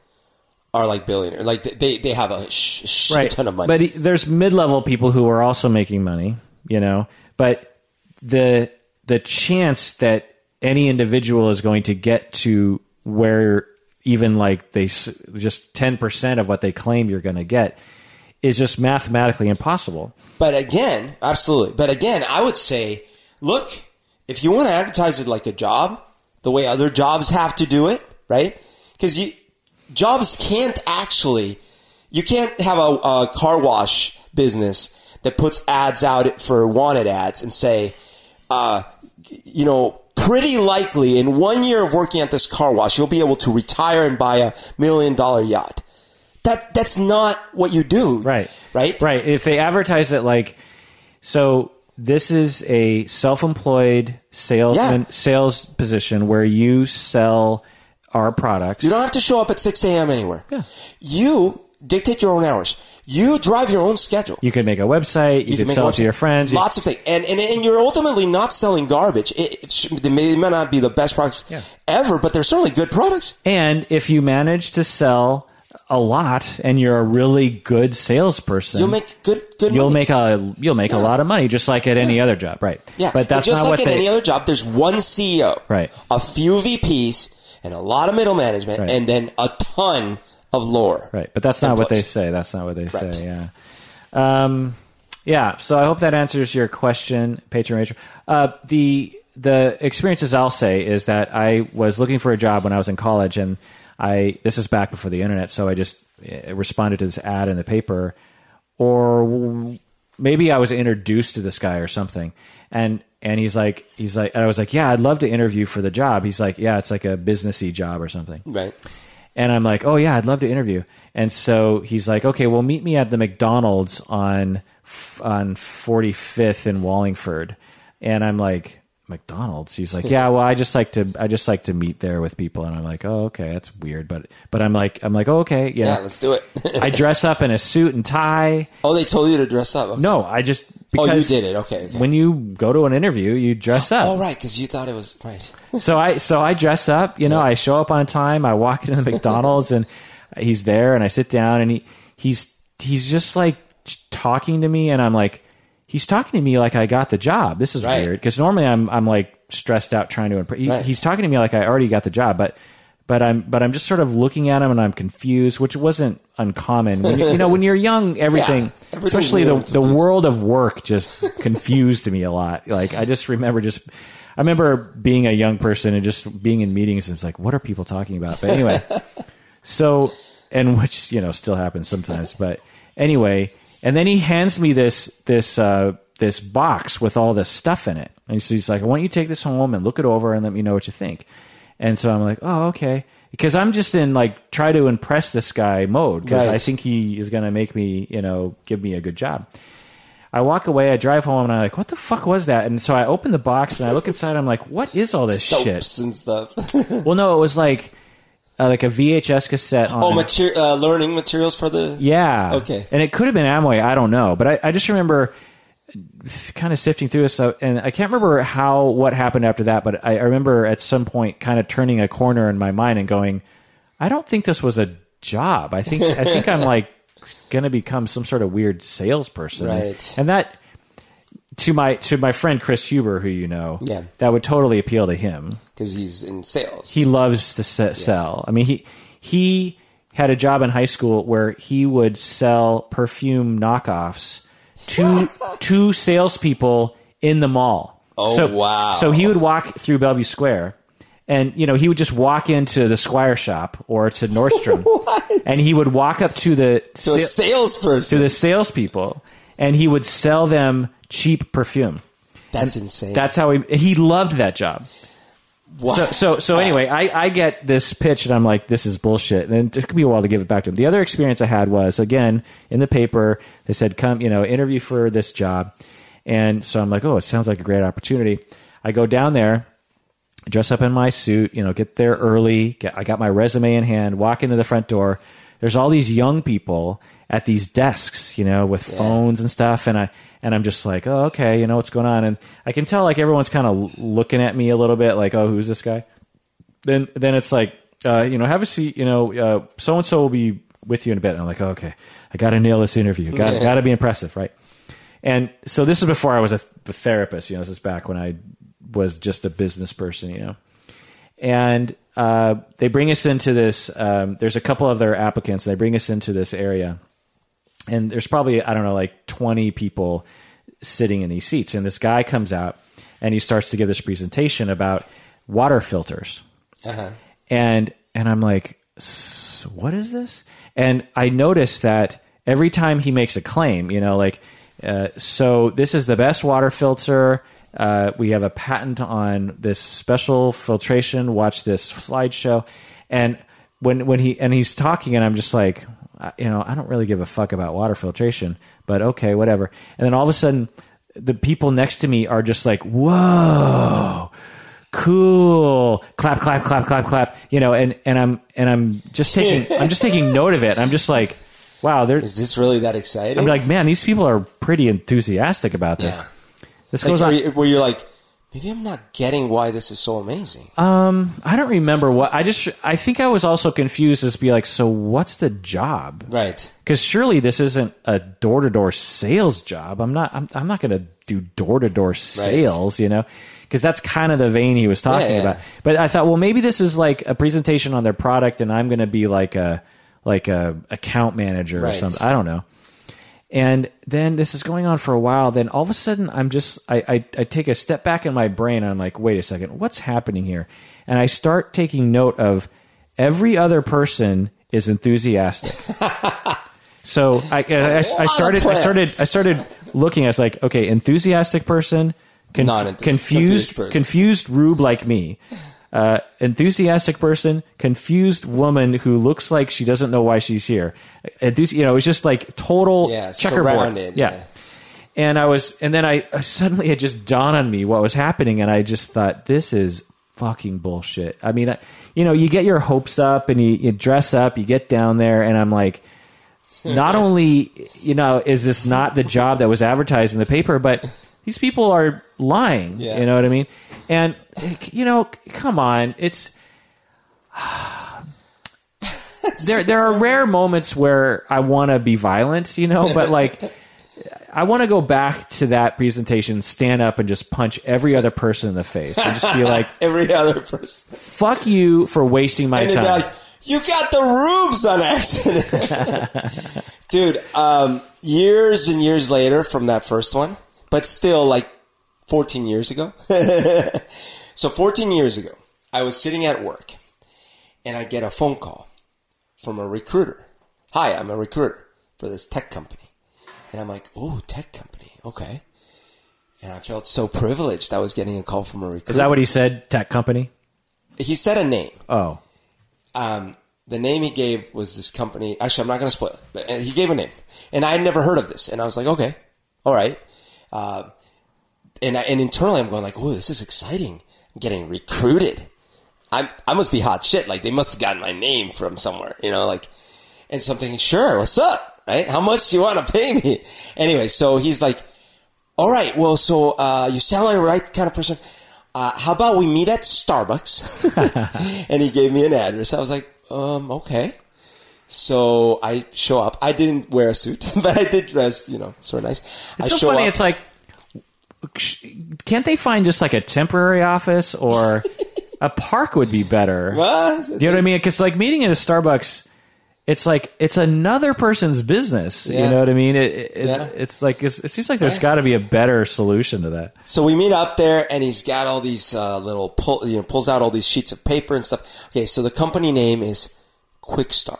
are like billionaires. Like they, they have a sh- shit ton of money. But he- there's mid-level people who are also making money, you know. But the the chance that any individual is going to get to where even like they just 10% of what they claim you're going to get is just mathematically impossible. But again, absolutely. But again, I would say, look, if you want to advertise it like a job, the way other jobs have to do it, right? Because you jobs can't actually, you can't have a, a car wash business that puts ads out for wanted ads and say, uh, you know, pretty likely in one year of working at this car wash, you'll be able to retire and buy a million dollar yacht. That that's not what you do, Right. Right. Right. If they advertise it like, so this is a self-employed salesman Yeah. sales position where you sell our products. You don't have to show up at six a.m. anywhere. Yeah. You dictate your own hours. You drive your own schedule. You can make a website. You, can make sell it to your friends. You- Lots of things, and, and and you're ultimately not selling garbage. It, it may, may not be the best products Yeah. ever, but they're certainly good products. and if you manage to sell a lot and you're a really good salesperson, You'll make good good. you'll money. make a you'll make a lot of money just like at any other job, right? yeah, But that's And just not like what in they. any other job. There's one CEO, Right. A few VPs and a lot of middle management, Right. and then a ton of lore. Right, but that's not what they say. That's not what they Right. say. Yeah, um, yeah. So I hope that answers your question, patron Rachel. Uh, the the experiences I'll say is that I was looking for a job when I was in college, and I this is back before the internet, so I just uh, responded to this ad in the paper, or maybe I was introduced to this guy or something, and and he's like he's like and I was like yeah I'd love to interview for the job. He's like yeah it's like a businessy job or something. Right. And I'm like, oh yeah, I'd love to interview. And so he's like, okay, well, meet me at the McDonald's on on 45th in Wallingford. And I'm like, McDonald's. He's like, yeah, well, I just like to I just like to meet there with people. And I'm like, oh, okay, that's weird, but but I'm like I'm like, oh, okay, Yeah, yeah. let's do it. I dress up in a suit and tie. oh, they told you to dress up. Okay. No, I just oh, you did it. Okay. okay. when you go to an interview, you dress up. oh, right, because you thought it was right. so I so I dress up, you know, I show up on time, I walk into the McDonald's and he's there and I sit down and he he's he's just like talking to me and I'm like he's talking to me like I got the job. This is Right. weird because normally I'm I'm like stressed out trying to impress. He, Right. He's talking to me like I already got the job, but but I'm but I'm just sort of looking at him and I'm confused, which wasn't uncommon. When you, you know, when you're young, everything, everything's especially the the world of work, just confused me a lot. Like I just remember just. I remember being a young person and just being in meetings and it's like, what are people talking about? But anyway, so and which you know still happens sometimes. But anyway, and then he hands me this this uh, this box with all this stuff in it, and so he's like, I want you to take this home and look it over and let me know what you think. And so I'm like, oh okay, because I'm just in like try to impress this guy mode because I think he is going to make me you know give me a good job. I walk away, I drive home, and I'm like, what the fuck was that? And so I open the box and I look inside. I'm like, what is all this shit? And stuff. Well, no, it was like uh, like a VHS cassette on. oh, mater- uh, learning materials for the. yeah. Okay. And it could have been Amway. I don't know, but I, I just remember kind of sifting through this, and I can't remember how what happened after that. But I, I remember at some point kind of turning a corner in my mind and going, I don't think this was a job. I think I think I'm like going to become some sort of weird salesperson. Right. And that to my to my friend Chris Huber, who you know, Yeah. that would totally appeal to him. Because he's in sales. He loves to se- sell. I mean, he he had a job in high school where he would sell perfume knockoffs to to salespeople in the mall. Oh, so, wow. So he would walk through Bellevue Square, and you know he would just walk into the Squire shop or to Nordstrom, and he would walk up to the a sa- salesperson. to the salespeople, and he would sell them cheap perfume. That's insane. That's how he he loved that job. Wow. So, so, so anyway, I, I get this pitch and I'm like, this is bullshit. And it took me a while to give it back to him. The other experience I had was, again, in the paper, they said, come, you know, interview for this job. And so I'm like, oh, it sounds like a great opportunity. I go down there, dress up in my suit, you know, get there early. Get, I got my resume in hand, walk into the front door. There's all these young people at these desks, you know, with phones and stuff. And I, and I'm just like, oh, okay, you know, what's going on? And I can tell like everyone's kind of looking at me a little bit like, oh, who's this guy? Then, then it's like, uh, you know, have a seat, you know, so and so will be with you in a bit. And I'm like, oh, okay, I got to nail this interview. Got Yeah. got to be impressive, right? And so this is before I was a, a therapist. You know, this is back when I was just a business person. You know, and uh, they bring us into this. Um, there's a couple of other applicants. And they bring us into this area, and there's probably I don't know like 20 people sitting in these seats. And this guy comes out and he starts to give this presentation about water filters uh-huh. and and I'm like, "S- what is this? And I notice that every time he makes a claim, you know, like Uh, so this is the best water filter. Uh, we have a patent on this special filtration. Watch this slideshow, and when when he and he's talking, and I'm just like, you know, I don't really give a fuck about water filtration, but okay, whatever. And then all of a sudden, the people next to me are just like, whoa cool clap clap clap clap clap you know and and i'm and i'm just taking i'm just taking note of it i'm just like wow they're Is this really that exciting? i'm like man these people are pretty enthusiastic about this Yeah. this Like, goes on where you're like, maybe I'm not getting why this is so amazing. um i don't remember what i just i think i was also confused as to be like so what's the job? Right. because surely this isn't a door-to-door sales job. I'm not i'm, I'm not going to do door-to-door sales you know? Because that's kind of the vein he was talking Yeah, yeah. about. But i thought well maybe this is like a presentation on their product and i'm going to be like a like a account manager or something. I don't know and then this is going on for a while. Then all of a sudden i'm just I, I i take a step back in my brain. And i'm like wait a second what's happening here? And i start taking note of every other person is enthusiastic. So I, I, I, started I started I started looking. I was like, okay, enthusiastic person, conf- confused confused person. confused rube like me, uh, enthusiastic person, confused woman who looks like she doesn't know why she's here. Enthusi- you know, it's just like total Yeah, checkerboard. Yeah. yeah. And I was, and then I I suddenly it just dawned on me what was happening, and I just thought, this is fucking bullshit. I mean, I, you know, you get your hopes up and you, you dress up, you get down there, and I'm like, not only you know is this not the job that was advertised in the paper, but these people are lying. Yeah. You know what I mean? And you know, come on, it's there. There are rare moments where I want to be violent, you know, but like. I want to go back to that presentation, stand up, and just punch every other person in the face, and just be like, Every other person. "Fuck you for wasting my And time." like, you got the rubes on accident. Dude, um, years and years later from that first one, but still like 14 years ago. so 14 years ago, I was sitting at work and I get a phone call from a recruiter. Hi, I'm a recruiter for this tech company. And I'm like, oh, tech company. Okay. And I felt so privileged. I was getting a call from a recruiter. Is that what he said? Tech company? he said a name Oh, um, the name he gave was this company. Actually, I'm not going to spoil it, but uh, he gave a name, and I had never heard of this. And I was like, okay, all right. Uh, and I, and internally, I'm going like, oh, this is exciting. I'm getting recruited. I'm I must be hot shit. Like they must have gotten my name from somewhere, you know, like. And something, sure, what's up? Right? How much do you want to pay me? Anyway, so he's like, all right, well, so uh, you sound like the right kind of person. Uh, how about we meet at Starbucks? and he gave me an address. I was like, um, okay. So I show up. I didn't wear a suit, but I did dress, you know, sort of nice. I It's so show funny. up. It's like, can't they find just like a temporary office or a park would be better? What? Do you know what I mean? Because like meeting at a Starbucks, it's like it's another person's business. You know what I mean? It, it, Yeah. It's like it's, it seems like there's got to be a better solution to that. So we meet up there, and he's got all these uh, little pull, you know, pulls out all these sheets of paper and stuff. Okay, so the company name is Quixtar.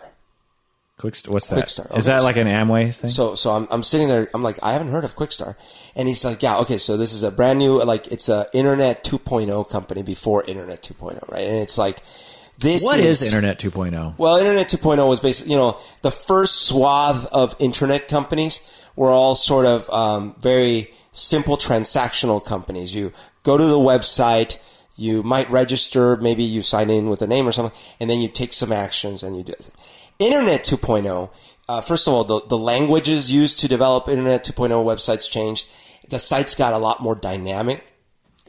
Quick, what's that? Quixtar. Is that like an Amway thing? So, so I'm, I'm sitting there. I'm like, I haven't heard of Quixtar, and he's like, Yeah, okay. So this is a brand new, like, it's a Internet 2.0 company before Internet 2.0, right? And it's like, this what is, is Internet oh? 2.0? Well, Internet 2.0 was basically, you know, the first swath of internet companies were all sort of um, very simple transactional companies. You go to the website, you might register, maybe you sign in with a name or something, and then you take some actions and you do it. Internet 2.0, uh, first of all, the, the languages used to develop Internet 2.0 websites changed. The sites got a lot more dynamic.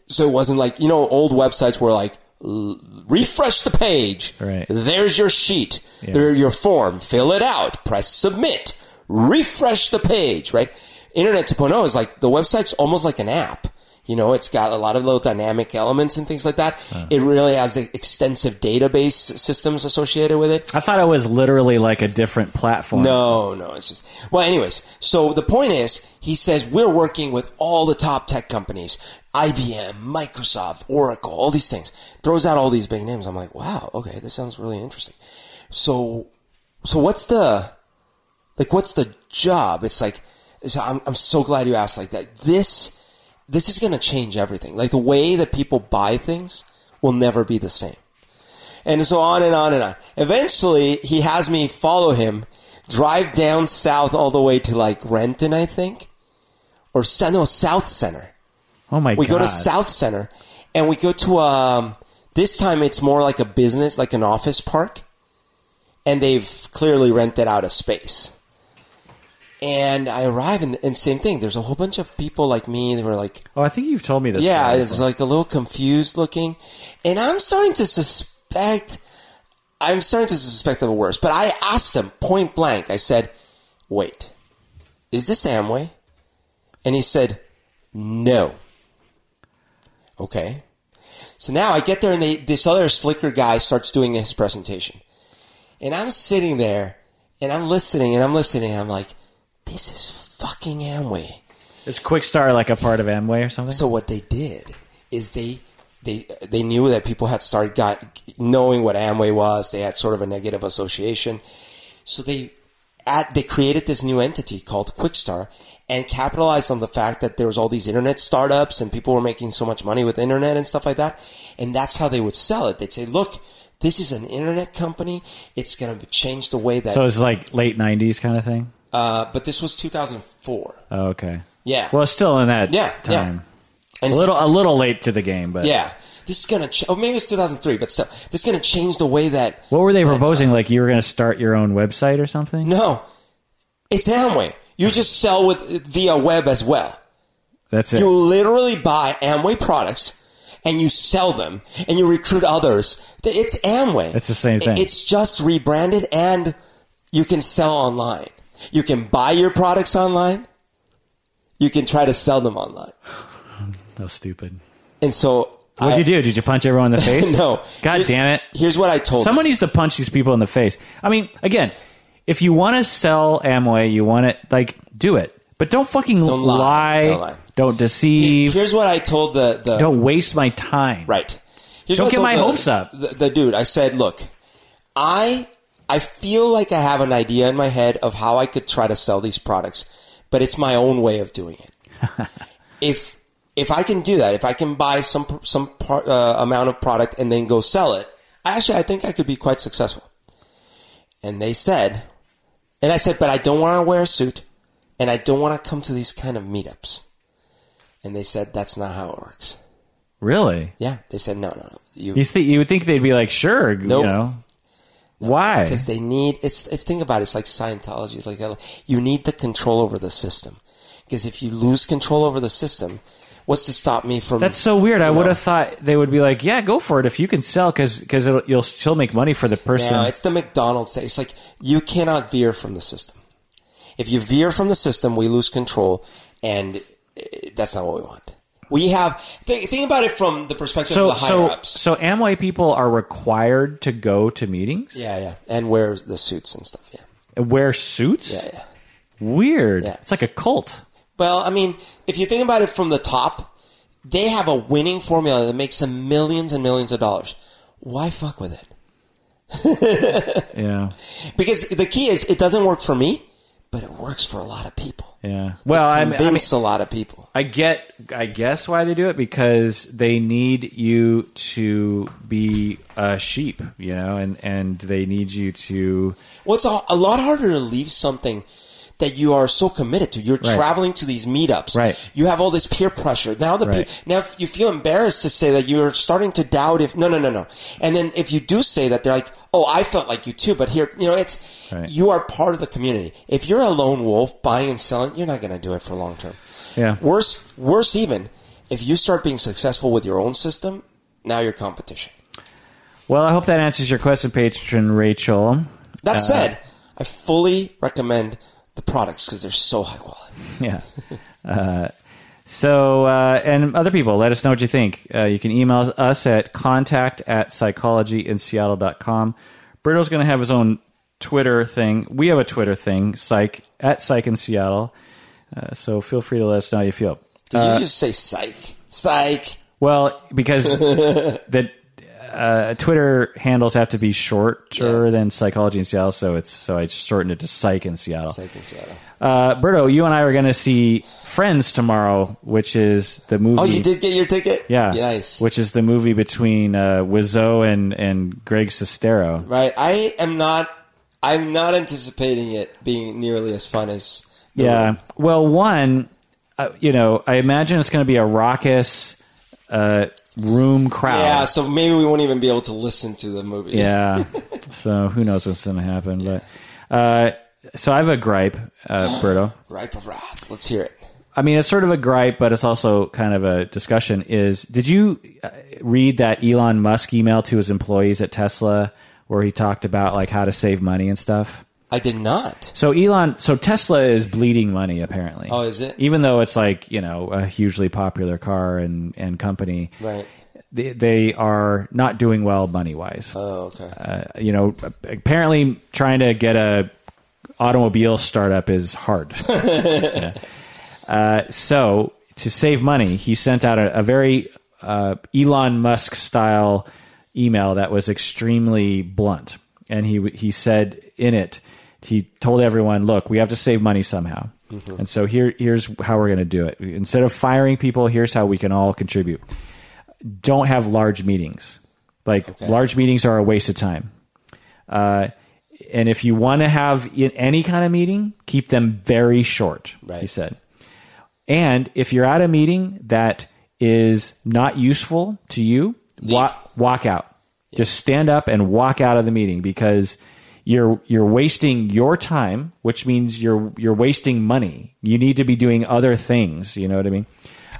So it wasn't like, you know, old websites were like, l- refresh the page. Right. There's your sheet. There, your form. Fill it out. Press submit. Refresh the page, right? Internet 2.0 is like, the website's almost like an app. You know, it's got a lot of little dynamic elements and things like that. Uh-huh. It really has the extensive database systems associated with it. I thought it was literally like a different platform. No, no, it's just well. Anyways, so the point is, he says we're working with all the top tech companies: IBM, Microsoft, Oracle, all these things. Throws out all these big names. I'm like, wow, okay, this sounds really interesting. So, so what's the like? What's the job? It's like So I'm, I'm so glad you asked like that. This, this is going to change everything. Like the way that people buy things will never be the same. And so on and on and on. Eventually, he has me follow him, drive down south all the way to like Renton, I think, or no, Southcenter. Oh my god. We god. go to South Center, and we go to um. This time it's more like a business, like an office park, and they've clearly rented out a space. And I arrive, and, and same thing. There's a whole bunch of people like me. They were like, Oh, I think you've told me this. yeah, story it's like a little confused looking, and I'm starting to suspect. I'm starting to suspect of the worst. But I asked them point blank. I said, "Wait, is this Amway?" And he said, "No." Okay. So now I get there, and they, this other slicker guy starts doing his presentation, and I'm sitting there, and I'm listening, and I'm listening, and I'm like, "This is fucking Amway." Is Quixtar like a part of Amway or something? So what they did is they they they knew that people had started got knowing what Amway was. They had sort of a negative association. So they at they created this new entity called Quixtar and capitalized on the fact that there was all these internet startups and people were making so much money with internet and stuff like that. And that's how they would sell it. They'd say, "Look, this is an internet company. It's going to change the way that." so it's like late '90s kind of thing. Uh, but this was 2004. Oh, okay. Yeah. Well, still in that Yeah, yeah. time. And A little, a little late to the game, but Yeah. This is gonna, ch- oh, maybe it's 2003, but still, this is gonna change the way that. What were they proposing? Like you were going to start your own website or something? No, it's Amway. You just sell with via web as well. That's it. You literally buy Amway products and you sell them and you recruit others. It's Amway. It's the same thing. It's just rebranded and you can sell online. You can buy your products online. You can try to sell them online. That was stupid. And so What'd I- you do? Did you punch everyone in the face? No. God Here's- damn it. Here's what I told. Someone needs to punch these people in the face. I mean, again, if you want to sell Amway, you want it, like, do it. But don't fucking Don't lie. lie. Don't lie. Don't deceive. Here's what I told the, the don't waste my time. Right. Here's Don't get my the- hopes up. The, the dude, I said, look, I I feel like I have an idea in my head of how I could try to sell these products, but it's my own way of doing it. if if I can do that, if I can buy some some part, uh, amount of product and then go sell it, actually, I think I could be quite successful. And they said, and I said, but I don't want to wear a suit, and I don't want to come to these kind of meetups. And they said, that's not how it works. Really? Yeah, they said no, no, no. You You, th- you would think they'd be like, sure, Nope. you know. Why? because they need it's, it's think about it. It's like Scientology. It's like you need the control over the system. Because if you lose control over the system, what's to stop me from? That's so weird. I you would have thought they would be like, yeah, go for it if you can sell, because because you'll still make money for the person. No, it's the McDonald's thing. It's like you cannot veer from the system. If you veer from the system, we lose control, and uh, that's not what we want. We have think, think about it from the perspective so, of the higher so, ups. so Amway people are required to go to meetings Yeah, yeah, and wear the suits and stuff. Yeah, and wear suits. yeah, yeah. Weird. Yeah. It's like a cult. Well, I mean, if you think about it from the top, they have a winning formula that makes them millions and millions of dollars. Why fuck with it? Yeah. Because the key is it doesn't work for me, but it works for a lot of people. Yeah. Well, I mean, I mean, a lot of people. I get, I guess why they do it because they need you to be a sheep, you know, and and they need you to. Well, it's a, a lot harder to leave something that you are so committed to. You're Right. traveling to these meetups. Right. You have all this peer pressure. Now the Right. pe- now you feel embarrassed to say that you're starting to doubt if no no no no. And then if you do say that, they're like, oh, I felt like you too. But here, you know, it's Right. you are part of the community. If you're a lone wolf buying and selling, you're not going to do it for long term. Yeah. Worse, worse even, if you start being successful with your own system, now you're competition. Well, I hope that answers your question, patron Rachel. That Uh, said, I fully recommend the products because they're so high quality. Yeah. Uh, so, uh, and other people, let us know what you think. Uh, you can email us at contact at psychologyinseattle.com. Berto's going to have his own Twitter thing. We have a Twitter thing, psych, at psych in Seattle. Uh, so feel free to let us know how you feel. Did you just say psych? Psych. Well, because that uh, Twitter handles have to be shorter Yeah. than Psychology in Seattle, so it's so I shortened it to Psych in Seattle. Psych in Seattle. Uh, Berto, you and I are going to see Friends tomorrow, which is the movie. Oh, you did get your ticket? Yeah, Nice. Which is the movie between uh, Wiseau and and Greg Sestero. right. I am not. I'm not anticipating it being nearly as fun as. The Yeah. Room. Well, one, uh, you know, I imagine it's going to be a raucous uh, room crowd. Yeah. So maybe we won't even be able to listen to the movie. Yeah. so who knows what's going to happen? But uh, so I have a gripe, uh, Berto. Gripe of wrath. Let's hear it. I mean, it's sort of a gripe, but it's also kind of a discussion. Is did you uh, read that Elon Musk email to his employees at Tesla where he talked about like how to save money and stuff? I did not. So Elon, so Tesla is bleeding money apparently. Oh, is it? Even though it's like you know a hugely popular car and and company, Right. they, they are not doing well money wise. Oh, okay. Uh, you know, apparently trying to get a automobile startup is hard. Yeah. uh, so to save money, he sent out a, a very uh, Elon Musk style email that was extremely blunt, and he he said in it, he told everyone, "Look, we have to save money somehow." And so here, here's how we're going to do it. Instead of firing people, here's how we can all contribute. Don't have large meetings. Like Okay. large meetings are a waste of time. Uh, and if you want to have any kind of meeting, keep them very short. Right. He said. And if you're at a meeting that is not useful to you, walk, walk out. Just stand up and walk out of the meeting because you're you're wasting your time, which means you're you're wasting money. You need to be doing other things. You know what I mean?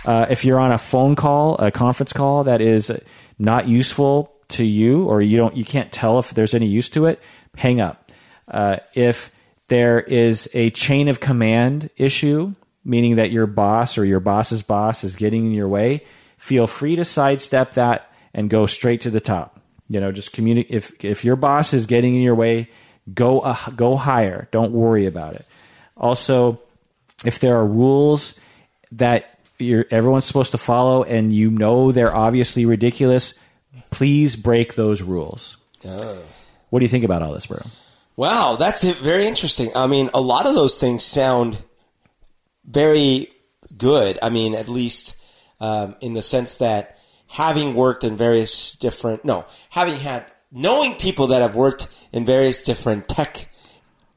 Uh, if you're on a phone call, a conference call that is not useful to you, or you don't you can't tell if there's any use to it, hang up. Uh, if there is a chain of command issue, meaning that your boss or your boss's boss is getting in your way, feel free to sidestep that and go straight to the top. You know, just communicate. If if your boss is getting in your way, go uh, go higher. Don't worry about it. Also, if there are rules that you're, everyone's supposed to follow and you know they're obviously ridiculous, please break those rules. What do you think about all this, bro? Wow, that's very interesting. I mean, a lot of those things sound very good. I mean, at least um, in the sense that having worked in various different, no, having had, knowing people that have worked in various different tech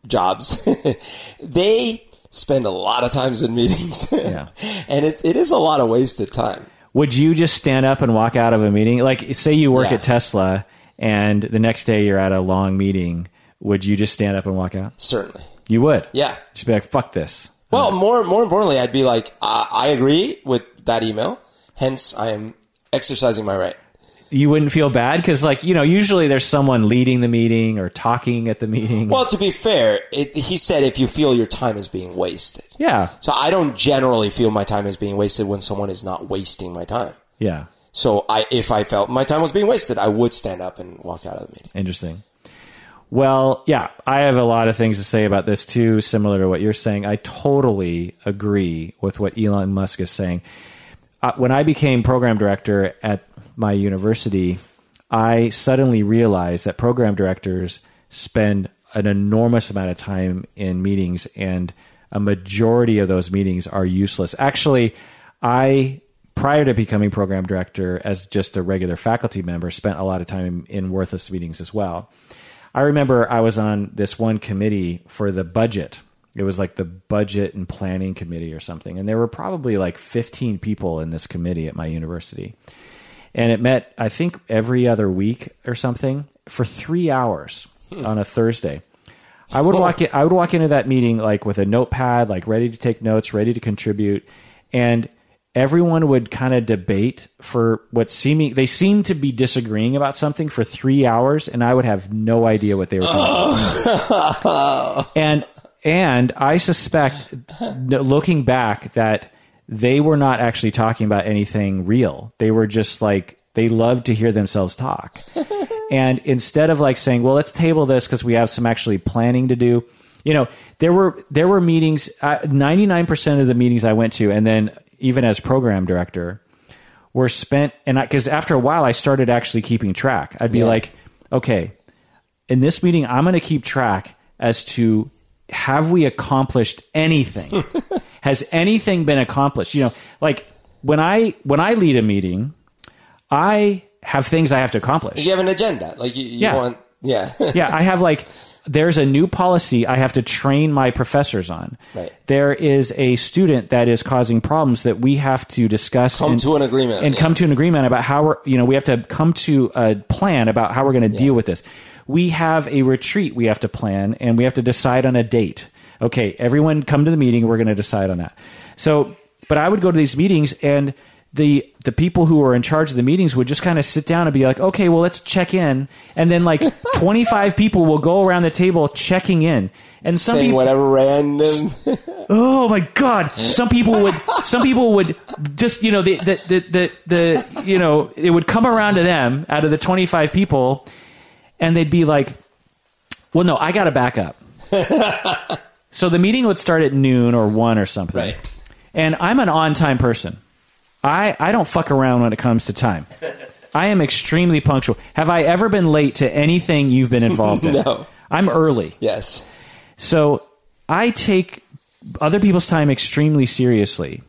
jobs, they spend a lot of times in meetings. Yeah. and it, it is a lot of wasted time. Would you just stand up and walk out of a meeting? Like, say you work Yeah. at Tesla and the next day you're at a long meeting. Would you just stand up and walk out? Certainly. You would. Yeah. Just be like, fuck this. Well, more more importantly, I'd be like, I I agree with that email. Hence, I am exercising my right. You wouldn't feel bad because, like, you know, usually there's someone leading the meeting or talking at the meeting. Well, to be fair, it, he said if you feel your time is being wasted. yeah. So I don't generally feel my time is being wasted when someone is not wasting my time. Yeah. So I, if I felt my time was being wasted, I would stand up and walk out of the meeting. Interesting. Well, yeah, I have a lot of things to say about this too, similar to what you're saying. I totally agree with what Elon Musk is saying. Uh, when I became program director at my university, I suddenly realized that program directors spend an enormous amount of time in meetings, and a majority of those meetings are useless. Actually, I prior to becoming program director as just a regular faculty member spent a lot of time in, in worthless meetings as well i remember i was on this one committee for the budget it was like the budget and planning committee or something. And there were probably like 15 people in this committee at my university. And it met i think every other week or something for three hours hmm. on a thursday. I would walk in, I would walk into that meeting like with a notepad, like ready to take notes, ready to contribute, and everyone would kind of debate for what seeming they seemed to be disagreeing about something for three hours, and I would have no idea what they were talking about. And and I suspect, looking back, that they were not actually talking about anything real. They were just like they loved to hear themselves talk. and instead of like saying, "Well, let's table this because we have some actually planning to do," you know, there were there were meetings. Uh, Ninety nine percent of the meetings I went to, and then even as program director, were spent, and because after a while, I started actually keeping track. I'd be Yeah. like, okay, in this meeting, I'm going to keep track as to have we accomplished anything? Has anything been accomplished? You know, like when I when I lead a meeting, I have things I have to accomplish. You have an agenda, like you, you Yeah. want, yeah, yeah, I have like there's a new policy I have to train my professors on. Right. There is a student that is causing problems that we have to discuss Come and, to an agreement, and yeah. come to an agreement about how we're you know we have to come to a plan about how we're going to deal with this. We have a retreat we have to plan and we have to decide on a date. Okay, everyone come to the meeting. We're going to decide on that. So, but I would go to these meetings and the the people who were in charge of the meetings would just kind of sit down and be like, okay, well, let's check in, and then like twenty five people will go around the table checking in, and some saying people, whatever random. oh my god, some people would some people would just you know the the the the, the you know it would come around to them out of the twenty five people, and they'd be like, well, no, I got to back up. so the meeting would start at noon or one or something, Right. and I'm an on time person. I, I don't fuck around when it comes to time. I am extremely punctual. Have I ever been late to anything you've been involved in? No. I'm early. yes, So I take other people's time extremely seriously.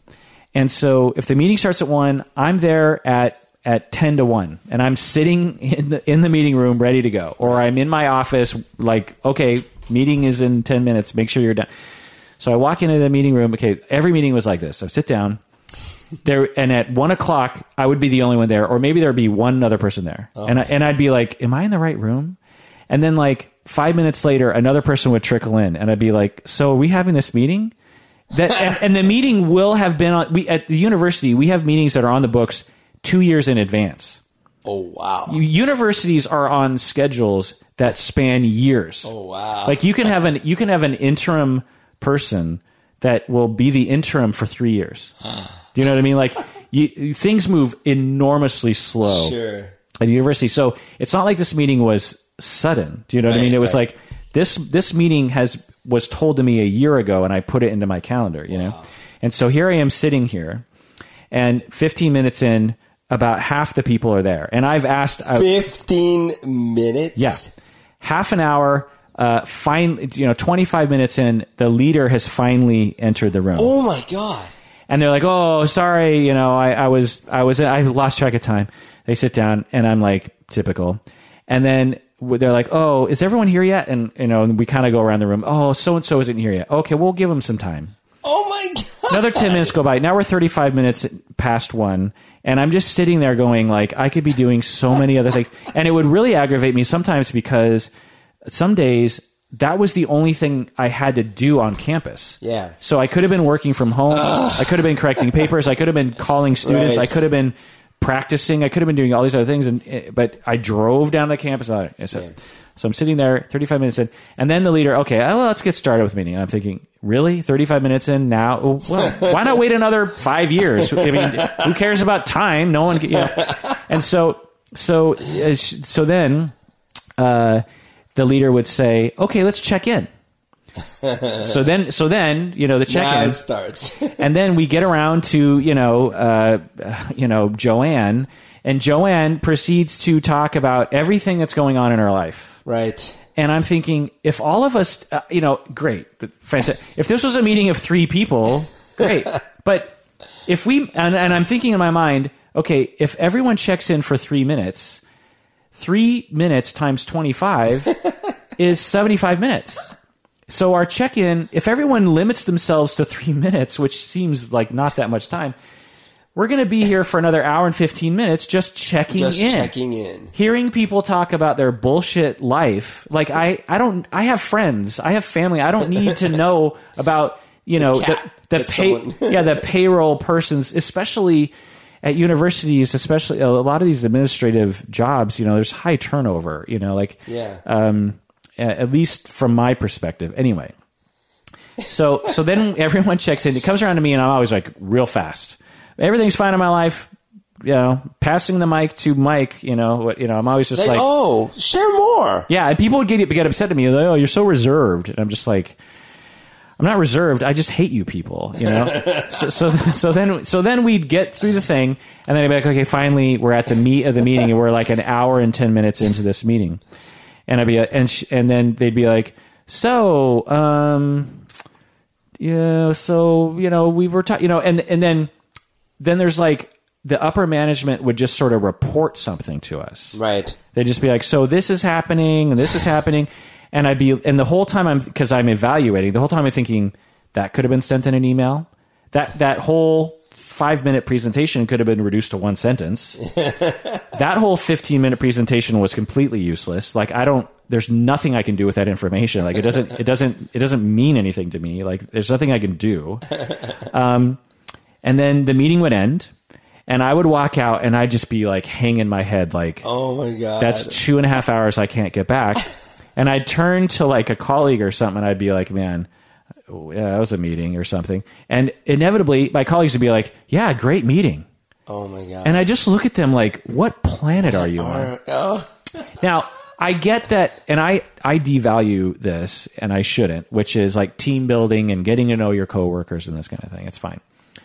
And so if the meeting starts at one, I'm there at at ten to one, and I'm sitting in the in the meeting room ready to go, or I'm in my office like, okay, meeting is in ten minutes. Make sure you're done. So I walk into the meeting room. Okay, every meeting was like this. I sit down there, and at one o'clock, I would be the only one there, or maybe there'd be one other person there, oh. and I, and I'd be like, "Am I in the right room?" And then like five minutes later, another person would trickle in, and I'd be like, "So are we having this meeting?" That and, and the meeting will have been on. We at the university, we have meetings that are on the books two years in advance. oh wow, Universities are on schedules that span years. oh wow, Like you can have an you can have an interim person that will be the interim for three years. Do you know what I mean? Like you, things move enormously slow sure, at university. So it's not like this meeting was sudden. Do you know what I mean? It was right. like this this meeting has was told to me a year ago, and I put it into my calendar. You know, and so here I am sitting here, and 15 minutes in, about half the people are there, and I've asked. I, fifteen minutes. yeah, half an hour. Uh, fine, you know, 25 minutes in, the leader has finally entered the room Oh my god. and they're like, "Oh, sorry, you know, I, I was, I was, I lost track of time." They sit down, and I'm like, "Typical," and then they're like, "Oh, is everyone here yet?" And you know, and we kind of go around the room. Oh, so and so isn't here yet. Okay, we'll give them some time. Oh my god. Another ten minutes go by. Now we're 35 minutes past one, and I'm just sitting there going, like, I could be doing so many other things, and it would really aggravate me sometimes because some days. That was the only thing I had to do on campus. Yeah. So I could have been working from home. I could have been correcting papers. I could have been calling students. Right. I could have been practicing. I could have been doing all these other things. And eh, but I drove down to campus. So, Yeah. So I'm sitting there, 35 minutes in, and then the leader. Okay, uh, well, let's get started with meeting. And I'm thinking, really, 35 minutes in now? Oh, Well, why not wait another five years? I mean, who cares about time? No one, you know. And so, so, uh, so then. Uh, the leader would say, "Okay, let's check in." so then, so then, you know, the check-in starts. and then we get around to you know, uh, you know, Joanne, and Joanne proceeds to talk about everything that's going on in her life. Right. And I'm thinking, if all of us, uh, you know, great, fantastic. if this was a meeting of three people, great. But if we, and, and I'm thinking in my mind, okay, if everyone checks in for three minutes, three minutes times 25 is 75 minutes. So our check in, if everyone limits themselves to three minutes, which seems like not that much time, we're going to be here for another hour and 15 minutes just checking Just in. checking in. hearing people talk about their bullshit life. Like i i don't i have friends. I have family. I don't need to know about you know the cat the, pay, yeah the payroll persons especially at universities especially a lot of these administrative jobs you know there's high turnover you know like Yeah. um at least from my perspective. Anyway. So so then everyone checks in. It comes around to me and i'm always like real fast everything's fine in my life you know passing the mic to mike you know what you know i'm always just Like, oh, share more. yeah, and people would get get upset at me. Like, oh, you're so reserved, and I'm just like, I'm not reserved. I just hate you people, you know. so, so so then so then we'd get through the thing, and then I'd be like, okay, finally we're at the meat of the meeting, and we're like an hour and ten minutes into this meeting, and I'd be and sh- and then they'd be like, so um, yeah, so you know we were talking, you know, and and then then there's like the upper management would just sort of report something to us. Right. They'd just be like, "So this is happening, and this is happening," and I'd be, and the whole time I'm because I'm evaluating, the whole time I'm thinking that could have been sent in an email. That that whole five minute presentation could have been reduced to one sentence. that whole fifteen minute presentation was completely useless. Like I don't, there's nothing I can do with that information. Like it doesn't, it doesn't, it doesn't mean anything to me. Like there's nothing I can do. Um, and then the meeting would end. And I would walk out and I'd just be like hanging my head like, Oh my god. that's two and a half hours I can't get back. and I'd turn to like a colleague or something and I'd be like, man, yeah, that was a meeting or something. And inevitably my colleagues would be like, yeah, great meeting. oh my god. And I just look at them like, what planet are you on? oh, Now, I get that, and I, I devalue this, and I shouldn't, which is like team building and getting to know your coworkers and this kind of thing. It's fine.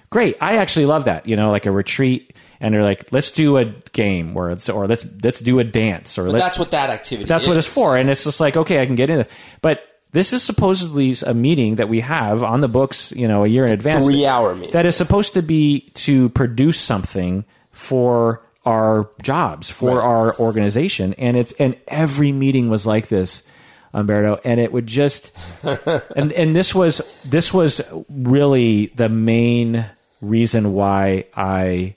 Great. I actually love that. You know, like a retreat, and they're like, let's do a game, or it's, or let's let's do a dance, or let's that's what that activity. Is. That's what is. it's for. And it's just like, okay, I can get in this. But this is supposedly a meeting that we have on the books, you know, a year in advance. Three-hour meeting. That is supposed to be to produce something for our jobs, for Right. our organization. And it's, and every meeting was like this, Humberto. And it would just, and, and this was, this was really the main reason why I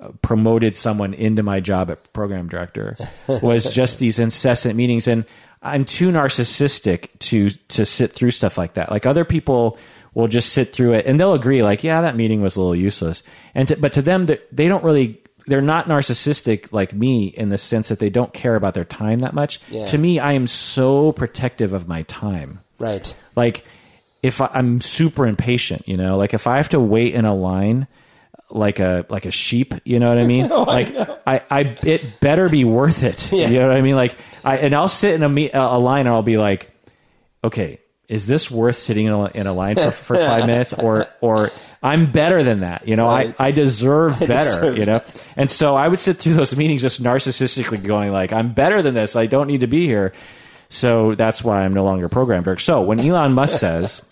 uh, promoted someone into my job at program director was just these incessant meetings and I'm too narcissistic to to sit through stuff like that. Like other people will just sit through it and they'll agree like yeah that meeting was a little useless. And to, but to them they- they don't really they're not narcissistic like me in the sense that they don't care about their time that much. Yeah. To me I am so protective of my time Right. like if I, I'm super impatient, you know, like if I have to wait in a line like a like a sheep, you know what I mean? Oh, like I, I, it better be worth it. Yeah. You know what I mean? Like I and I'll sit in a me- a line and I'll be like, okay, is this worth sitting in a, in a line for, for five minutes or or I'm better than that, you know. Right. I, I deserve better, deserve you know. And so I would sit through those meetings just narcissistically going like, I'm better than this. I don't need to be here. So that's why I'm no longer a program director. So when Elon Musk says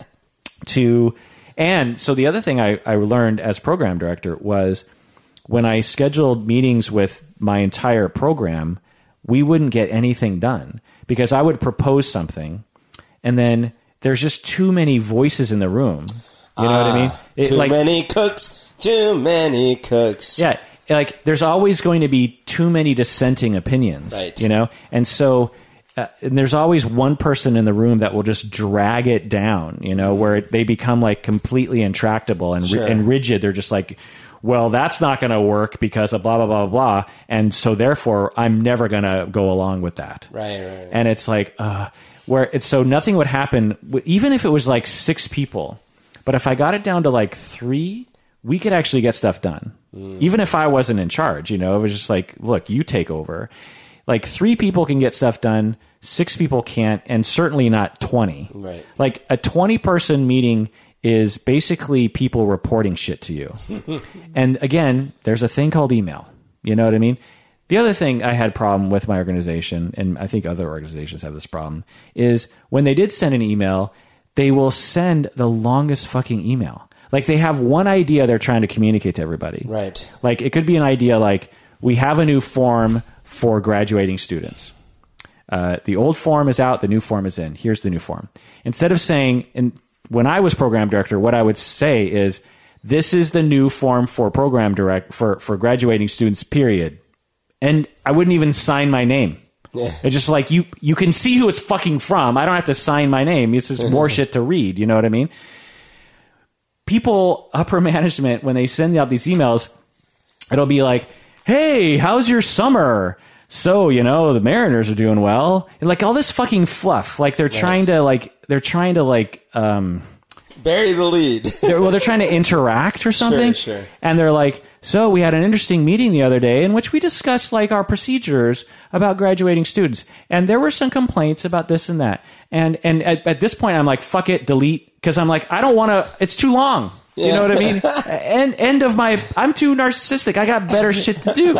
to, and so the other thing I, I learned as program director was when I scheduled meetings with my entire program, we wouldn't get anything done because I would propose something and then there's just too many voices in the room. You know what I ah, mean? It, too like, many cooks. Too many cooks. yeah, like there's always going to be too many dissenting opinions, Right. You know, and so uh, and there's always one person in the room that will just drag it down, you know, where it, they become like completely intractable and Sure. and rigid. They're just like, well, that's not going to work because of blah blah blah blah, and so therefore I'm never going to go along with that, Right, right, right. And it's like, uh, where it's so nothing would happen, even if it was like six people. But if I got it down to like three, we could actually get stuff done. Even if I wasn't in charge, you know, it was just like, look, you take over. Like three people can get stuff done, six people can't, and certainly not 20. Right. Like a 20 person meeting is basically people reporting shit to you. and again, there's a thing called email. You know what I mean? The other thing I had problem with my organization, and I think other organizations have this problem, is when they did send an email, they will send the longest fucking email. Like they have one idea they're trying to communicate to everybody. Right. Like it could be an idea like we have a new form for graduating students. Uh, the old form is out, the new form is in. Here's the new form. Instead of saying, and when I was program director, what I would say is, this is the new form for program direct for for graduating students. Period. And I wouldn't even sign my name. Yeah. It's just like you you can see who it's fucking from. I don't have to sign my name. It's just more shit to read. You know what I mean? People, upper management, when they send out these emails, it'll be like, "Hey, how's your summer?" So you know the Mariners are doing well, and like all this fucking fluff. Like they're trying to like they're trying to like um Bury the lead. they're, well they're trying to interact or something. sure. And they're like, so we had an interesting meeting the other day in which we discussed like our procedures about graduating students, and there were some complaints about this and that. And and at, at this point, I'm like, fuck it, delete. because I'm like, I don't want to. It's too long. You know what I mean? end end of my. I'm too narcissistic. I got better shit to do.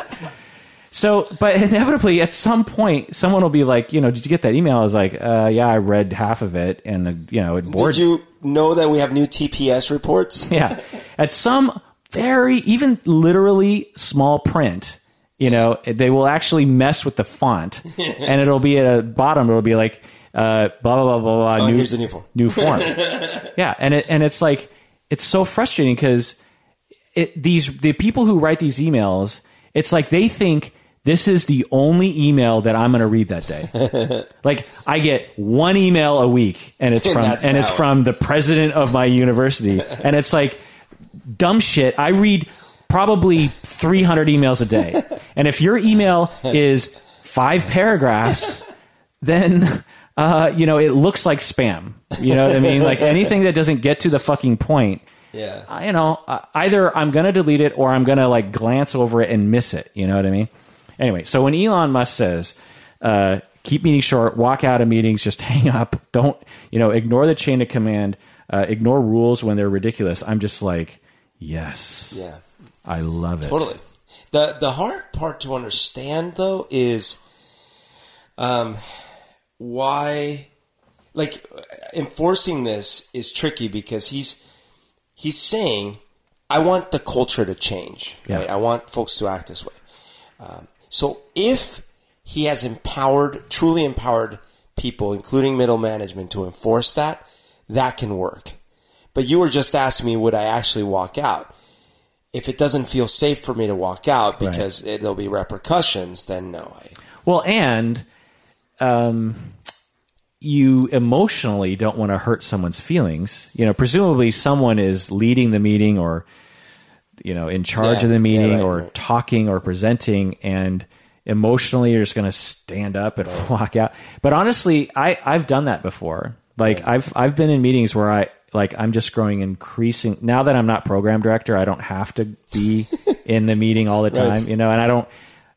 So, but inevitably, at some point, someone will be like, you know, did you get that email? I was like, uh, yeah, I read half of it, and uh, you know, it bored. Did you know that we have new TPS reports? yeah, at some very, even literally small print, you know, they will actually mess with the font, and it'll be at the bottom. It'll be like, uh, blah blah blah blah blah. Oh, new, here's the new form. New form. yeah, and it and it's like it's so frustrating because it these the people who write these emails, it's like they think this is the only email that I'm going to read that day. like I get one email a week, and it's from That's and it's one. from the president of my university, and it's like dumb shit. I read probably 300 emails a day, and if your email is five paragraphs, then uh, you know it looks like spam. You know what I mean? Like anything that doesn't get to the fucking point. Yeah. I- you know, uh, either I'm going to delete it or I'm going to like glance over it and miss it. You know what I mean? Anyway, so when Elon Musk says, uh, keep meetings short, walk out of meetings, just hang up, don't, you know, ignore the chain of command, uh, ignore rules when they're ridiculous, I'm just like, yes, Yeah. I love it. Totally. The the hard part to understand though is um why like enforcing this is tricky because he's he's saying I want the culture to change. Yeah. Right? I want folks to act this way. Um, so if he has empowered, truly empowered people, including middle management, to enforce that, that can work. But you were just asking me, would I actually walk out? If it doesn't feel safe for me to walk out because it, there'll be repercussions, then no. I, Well, and um, you emotionally don't want to hurt someone's feelings. You know, presumably someone is leading the meeting or you know in charge Yeah, of the yeah, meeting right, or right. talking or presenting, and emotionally you're just going to stand up and walk out. But honestly, I I've done that before. Like I've I've been in meetings where I like I'm just growing increasing now that I'm not program director, I don't have to be in the meeting all the Right. time, you know, and I don't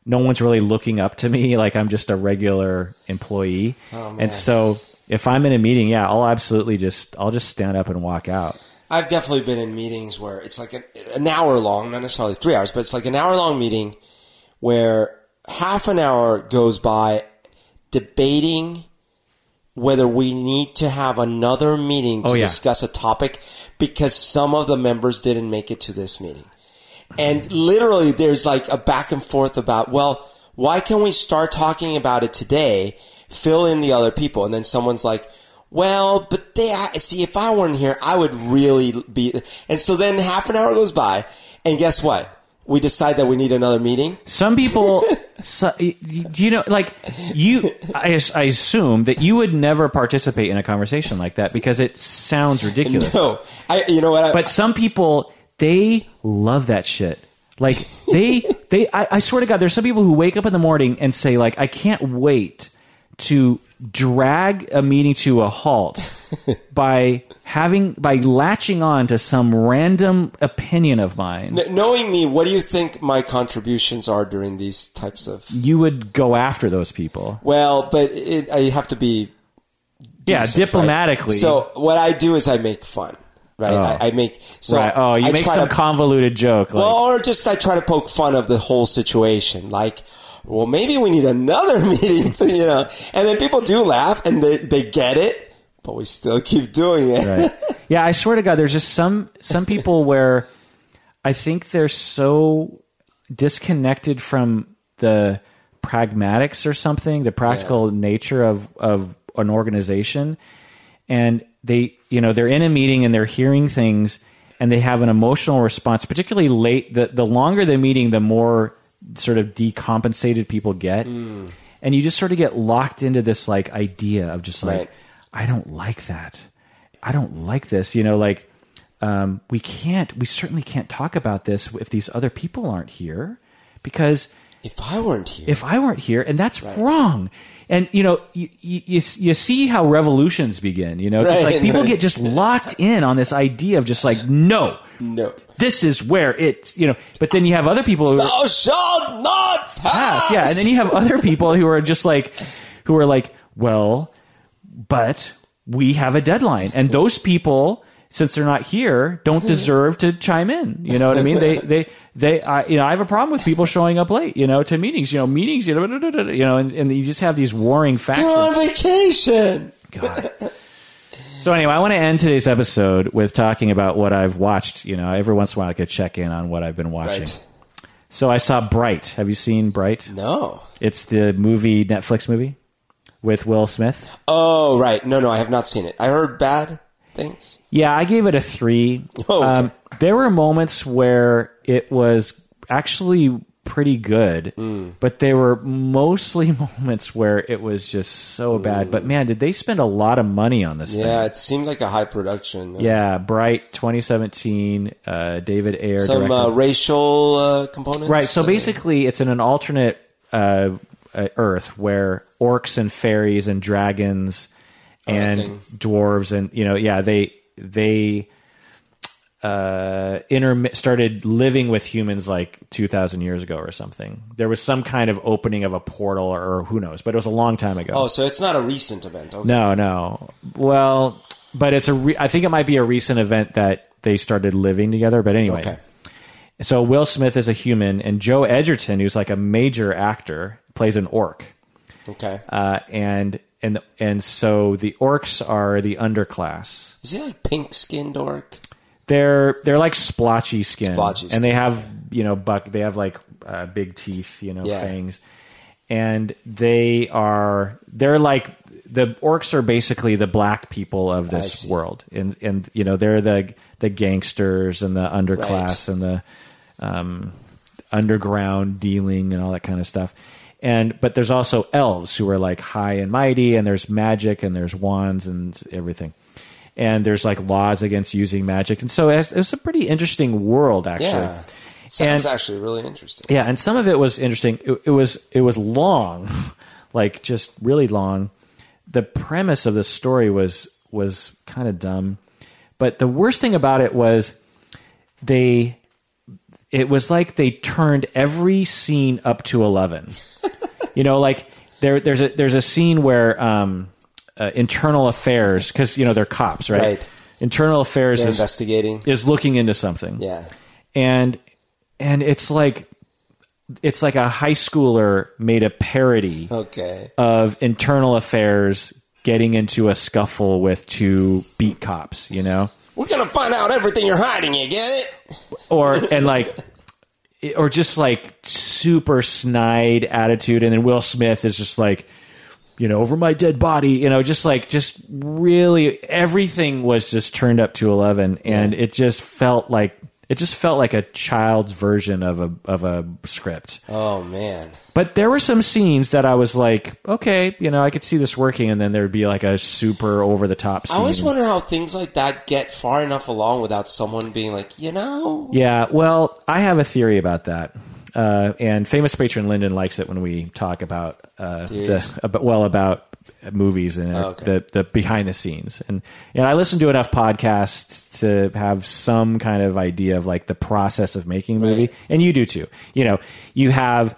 no one's really looking up to me like I'm just a regular employee. Oh, and so if I'm in a meeting, yeah, I'll absolutely just I'll just stand up and walk out. I've definitely been in meetings where it's like an, an hour long, not necessarily three hours, but it's like an hour long meeting where half an hour goes by debating whether we need to have another meeting oh, to Oh, yeah. discuss a topic because some of the members didn't make it to this meeting. And literally there's like a back and forth about, well, why can we start talking about it today? Fill in the other people. And then someone's like, well, but they, see, if I weren't here, I would really be. And so then half an hour goes by. And guess what? We decide that we need another meeting. Some people, so, y- y- do you know, like you, I, I assume that you would never participate in a conversation like that because it sounds ridiculous. No, I, you know what? I, But some people, they love that shit. Like they, they, I, I swear to God, there's some people who wake up in the morning and say, like, I can't wait to drag a meeting to a halt by having, by latching on to some random opinion of mine. N- knowing me, what do you think my contributions are during these types of? You would go after those people. Well, but it, I have to be Yeah, decent, right? diplomatically. So what I do is I make fun, right? Oh. I, I make so right. Oh, you I make some to, convoluted joke. Like, well, or just I try to poke fun of the whole situation, like. Well, maybe we need another meeting to, you know, and then people do laugh and they, they get it, but we still keep doing it. right. Yeah, I swear to God, there's just some some people where I think they're so disconnected from the pragmatics or something, the practical nature of of an organization, and they, you know, they're in a meeting and they're hearing things and they have an emotional response, particularly late. The the longer the meeting, the more sort of decompensated people get, Hmm. and you just sort of get locked into this like idea of just like, Right. I don't like that. I don't like this. You know, like um, we can't. We certainly can't talk about this if these other people aren't here, because If I weren't here, if I weren't here, and that's wrong. And you know, you, you you see how revolutions begin. You know Right, like people right. get just locked in on this idea of just like no. no. This is where it's, you know, but then you have other people who Thou shalt not pass. pass. Yeah, and then you have other people who are just like, who are like, well, but we have a deadline, and those people, since they're not here, don't mm-hmm. deserve to chime in. You know what I mean? They they they. I you know, I have a problem with people showing up late. You know, to meetings. You know, meetings. You know, you know, and, and you just have these warring factions. You're on vacation. God. So anyway, I want to end today's episode with talking about what I've watched. You know, every once in a while I could check in on what I've been watching. Right. So I saw Bright. Have you seen Bright? No. It's the movie Netflix movie with Will Smith. Oh, right. No, no, I have not seen it. I heard bad things. Yeah, I gave it a three. Oh, okay. there were moments where it was actually pretty good, Hmm. but there were mostly moments where it was just so bad. But man, did they spend a lot of money on this thing? Yeah, it seemed like a high production. Yeah, Bright 2017, uh, David Ayer Some uh, racial uh, components. right. So basically, it's in an alternate uh, uh, Earth where orcs and fairies and dragons and dwarves and you know, yeah, they they uh, intermi- started living with humans like 2,000 years ago or something. There was some kind of opening of a portal or, or who knows, but it was a long time ago. Oh, so it's not a recent event. Okay. No, no. Well, but it's a. Re- I think it might be a recent event that they started living together. But anyway, Okay. so Will Smith is a human, and Joel Edgerton, who's like a major actor, plays an orc. Okay. Uh, and and and so the orcs are the underclass. Is he like pink skinned orc? They're they're like splotchy skin, Splotchy and they have you know buck. They have like uh, big teeth, you know, Yeah. fangs, and they are they're like the orcs are basically the black people of this world, and and you know they're the the gangsters and the underclass Right. and the um, underground dealing and all that kind of stuff. And but there's also elves who are like high and mighty, and there's magic and there's wands and everything. And there's like laws against using magic, and so it's, it's a pretty interesting world actually. Yeah. Sounds And- actually really interesting. Yeah, and some of it was interesting. It, it was it was long, like just really long. The premise of the story was was kind of dumb, but the worst thing about it was they. It was like they turned every scene up to eleven. you know, like there there's a there's a scene where um, uh, internal affairs because you know they're cops, right? Right. Internal affairs They're is investigating. is looking into something Yeah. and and it's like it's like a high schooler made a parody Okay. of internal affairs getting into a scuffle with two beat cops you know We're gonna find out everything you're hiding. You get it? or and like or just like super snide attitude and then will smith is just like you know over my dead body you know just like just really everything was just turned up to 11 and it just felt like it just felt like a child's version of a of a script Oh man. but there were some scenes that I was like, okay, you know, I could see this working, and then there'd be like a super over the top scene. I always wonder how things like that get far enough along without someone being like, you know, Yeah, well, I have a theory about that. Uh, and famous patron Lyndon likes it when we talk about uh, the about, well about movies and uh, okay. the the behind the scenes. And know, I listen to enough podcasts to have some kind of idea of like the process of making a movie, Right. and you do too. You know, you have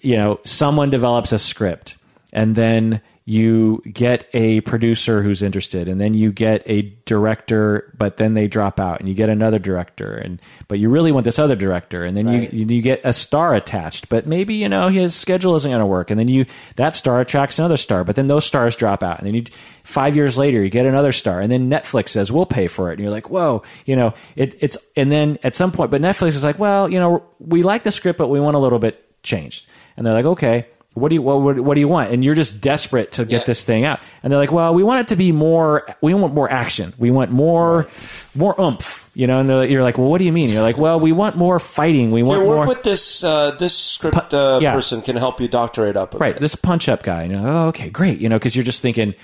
you know someone develops a script, and then you get a producer who's interested and then you get a director but then they drop out and you get another director and but you really want this other director and then Right. you you get a star attached but maybe you know his schedule isn't going to work and then you that star attracts another star but then those stars drop out and then you 5 years later you get another star and then Netflix says we'll pay for it and you're like whoa you know it, it's and then at some point but Netflix is like well you know we like the script but we want a little bit changed and they're like okay what do you what, what, what do you want? And you're just desperate to get Yeah. this thing out. And they're like, well, we want it to be more. We want more action. We want more, more oomph. You know. And they're, you're like, well, what do you mean? You're like, well, we want more fighting. We want Here, work more. with this uh, this script uh, yeah. person can help you doctor it up. A right, bit. this punch up guy. You're like, oh, okay, great. You know, because you're just thinking,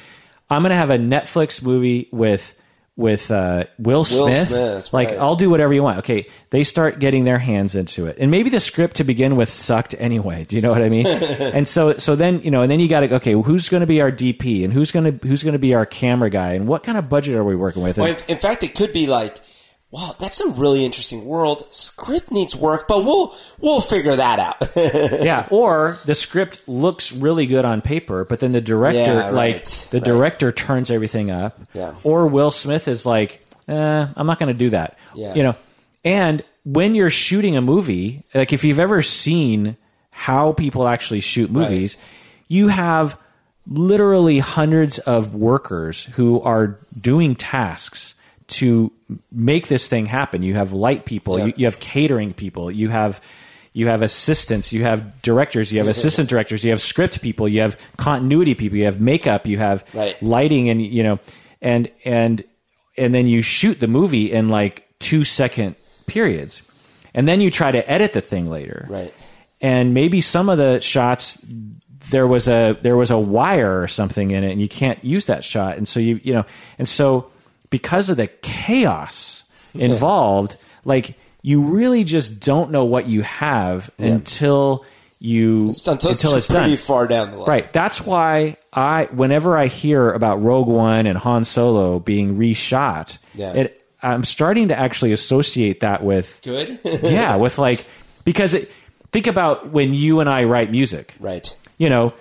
I'm going to have a Netflix movie with with uh, Will Smith. Smith, like, right. I'll do whatever you want. Okay, they start getting their hands into it, and maybe the script to begin with sucked anyway. Do you know what I mean? and so, so then you know, and then you got to okay, who's going to be our DP, and who's going to who's going to be our camera guy, and what kind of budget are we working with? Well, in, in fact, it could be like wow, that's a really interesting world. Script needs work, but we'll we'll figure that out. yeah, or the script looks really good on paper, but then the director, Yeah, like the right. director, turns everything up. Yeah. Or Will Smith is like, eh, I'm not going to do that. Yeah. You know, and when you're shooting a movie, like if you've ever seen how people actually shoot movies, you have literally hundreds of workers who are doing tasks to make this thing happen. You have light people, Yeah. you, you have catering people, you have you have assistants, you have directors, you have assistant directors, you have script people, you have continuity people, you have makeup, you have Right. lighting, and you know, and and and then you shoot the movie in like two second periods, and then you try to edit the thing later, Right. And maybe some of the shots there was a there was a wire or something in it, and you can't use that shot, and so you you know, and so because of the chaos involved, like you really just don't know what you have until you until it's, pretty done. far down the line. Right. That's why I, whenever I hear about Rogue One and Han Solo being reshot, Yeah. it, I'm starting to actually associate that with, Good. yeah, with like, because it, think about when you and I write music, right. you know,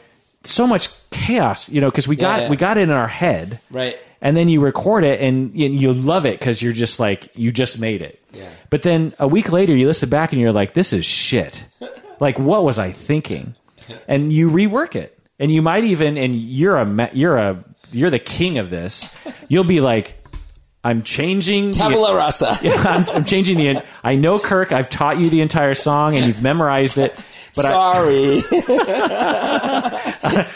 so much chaos, you know, because we got yeah. we got it in our head, Right. And then you record it and you, love it because you're just like you just made it. Yeah. But then a week later, you listen back and you're like, "This is shit." like, what was I thinking? And you rework it, and you might even and you're a you're a you're the king of this. You'll be like, "I'm changing." the- Tabula rasa. yeah, I'm, I'm changing the. I know Kirk. I've taught you the entire song and you've memorized it. But I, Sorry.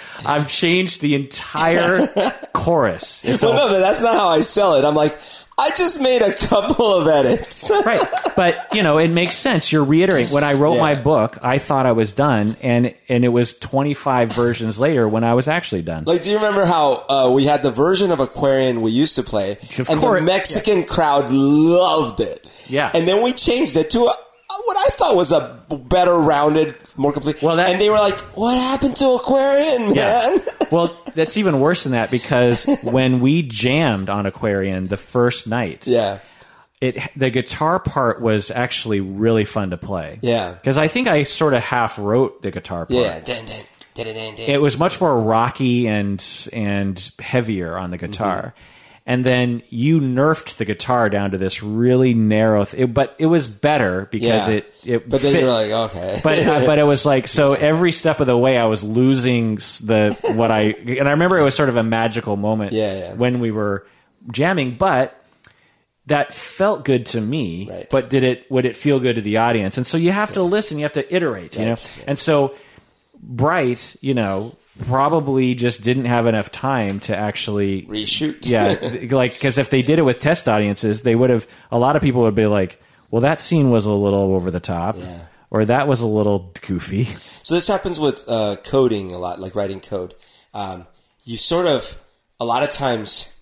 I've changed the entire chorus. It's well, all, no, but that's not how I sell it. I'm like, I just made a couple of edits. right, but you know it makes sense. You're reiterating. When I wrote Yeah. my book, I thought I was done, and and it was 25 versions later when I was actually done. Like, do you remember how uh, we had the version of Aquarian we used to play, Of and course. the Mexican crowd loved it. Yeah. and then we changed it to a, what I thought was a better rounded, more complete. Well, that- and they were like, "What happened to Aquarian, man?" well, that's even worse than that because when we jammed on Aquarian the first night, yeah, it the guitar part was actually really fun to play. Yeah. because I think I sort of half wrote the guitar part. yeah. Dun, dun, dun. it was much more rocky and and heavier on the guitar. Mm-hmm. And then you nerfed the guitar down to this really narrow, th- it, but it was better because Yeah. it it. but then fit. you're like, okay, but uh, but it was like so every step of the way I was losing the what I and I remember it was sort of a magical moment Yeah, yeah. when we were jamming, but that felt good to me. Right. But did it would it feel good to the audience? And so you have to listen, you have to iterate, you know. Right. And so Bright, you know, probably just didn't have enough time to actually reshoot. yeah, like because if they did it with test audiences, they would have. A lot of people would be like, "Well, that scene was a little over the top, Yeah. or that was a little goofy." So this happens with uh, coding a lot, like writing code. Um, you sort of a lot of times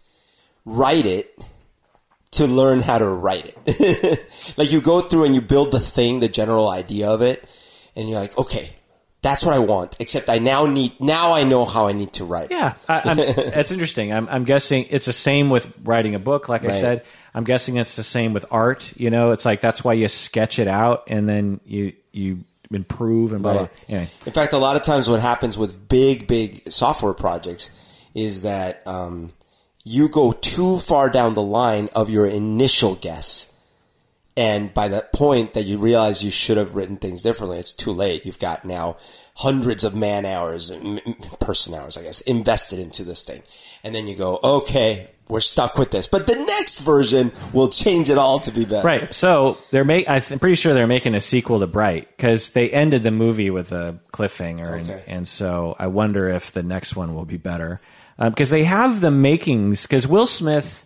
write it to learn how to write it. like you go through and you build the thing, the general idea of it, and you're like, okay, that's what I want. Except I now need now I know how I need to write. Yeah, I, I'm, that's interesting. I'm, I'm guessing it's the same with writing a book. Like I said, I'm guessing it's the same with art. You know, it's like that's why you sketch it out and then you you improve and blah blah. Anyway, In fact, a lot of times what happens with big, big software projects is that um, you go too far down the line of your initial guess. And by that point that you realize you should have written things differently, it's too late. You've got now hundreds of man hours, person hours, I guess, invested into this thing. And then you go, okay, we're stuck with this. But the next version will change it all to be better. right. So they're make. I'm pretty sure they're making a sequel to Bright because they ended the movie with a cliffhanger, Okay. and, and so I wonder if the next one will be better um, because they have the makings. Because Will Smith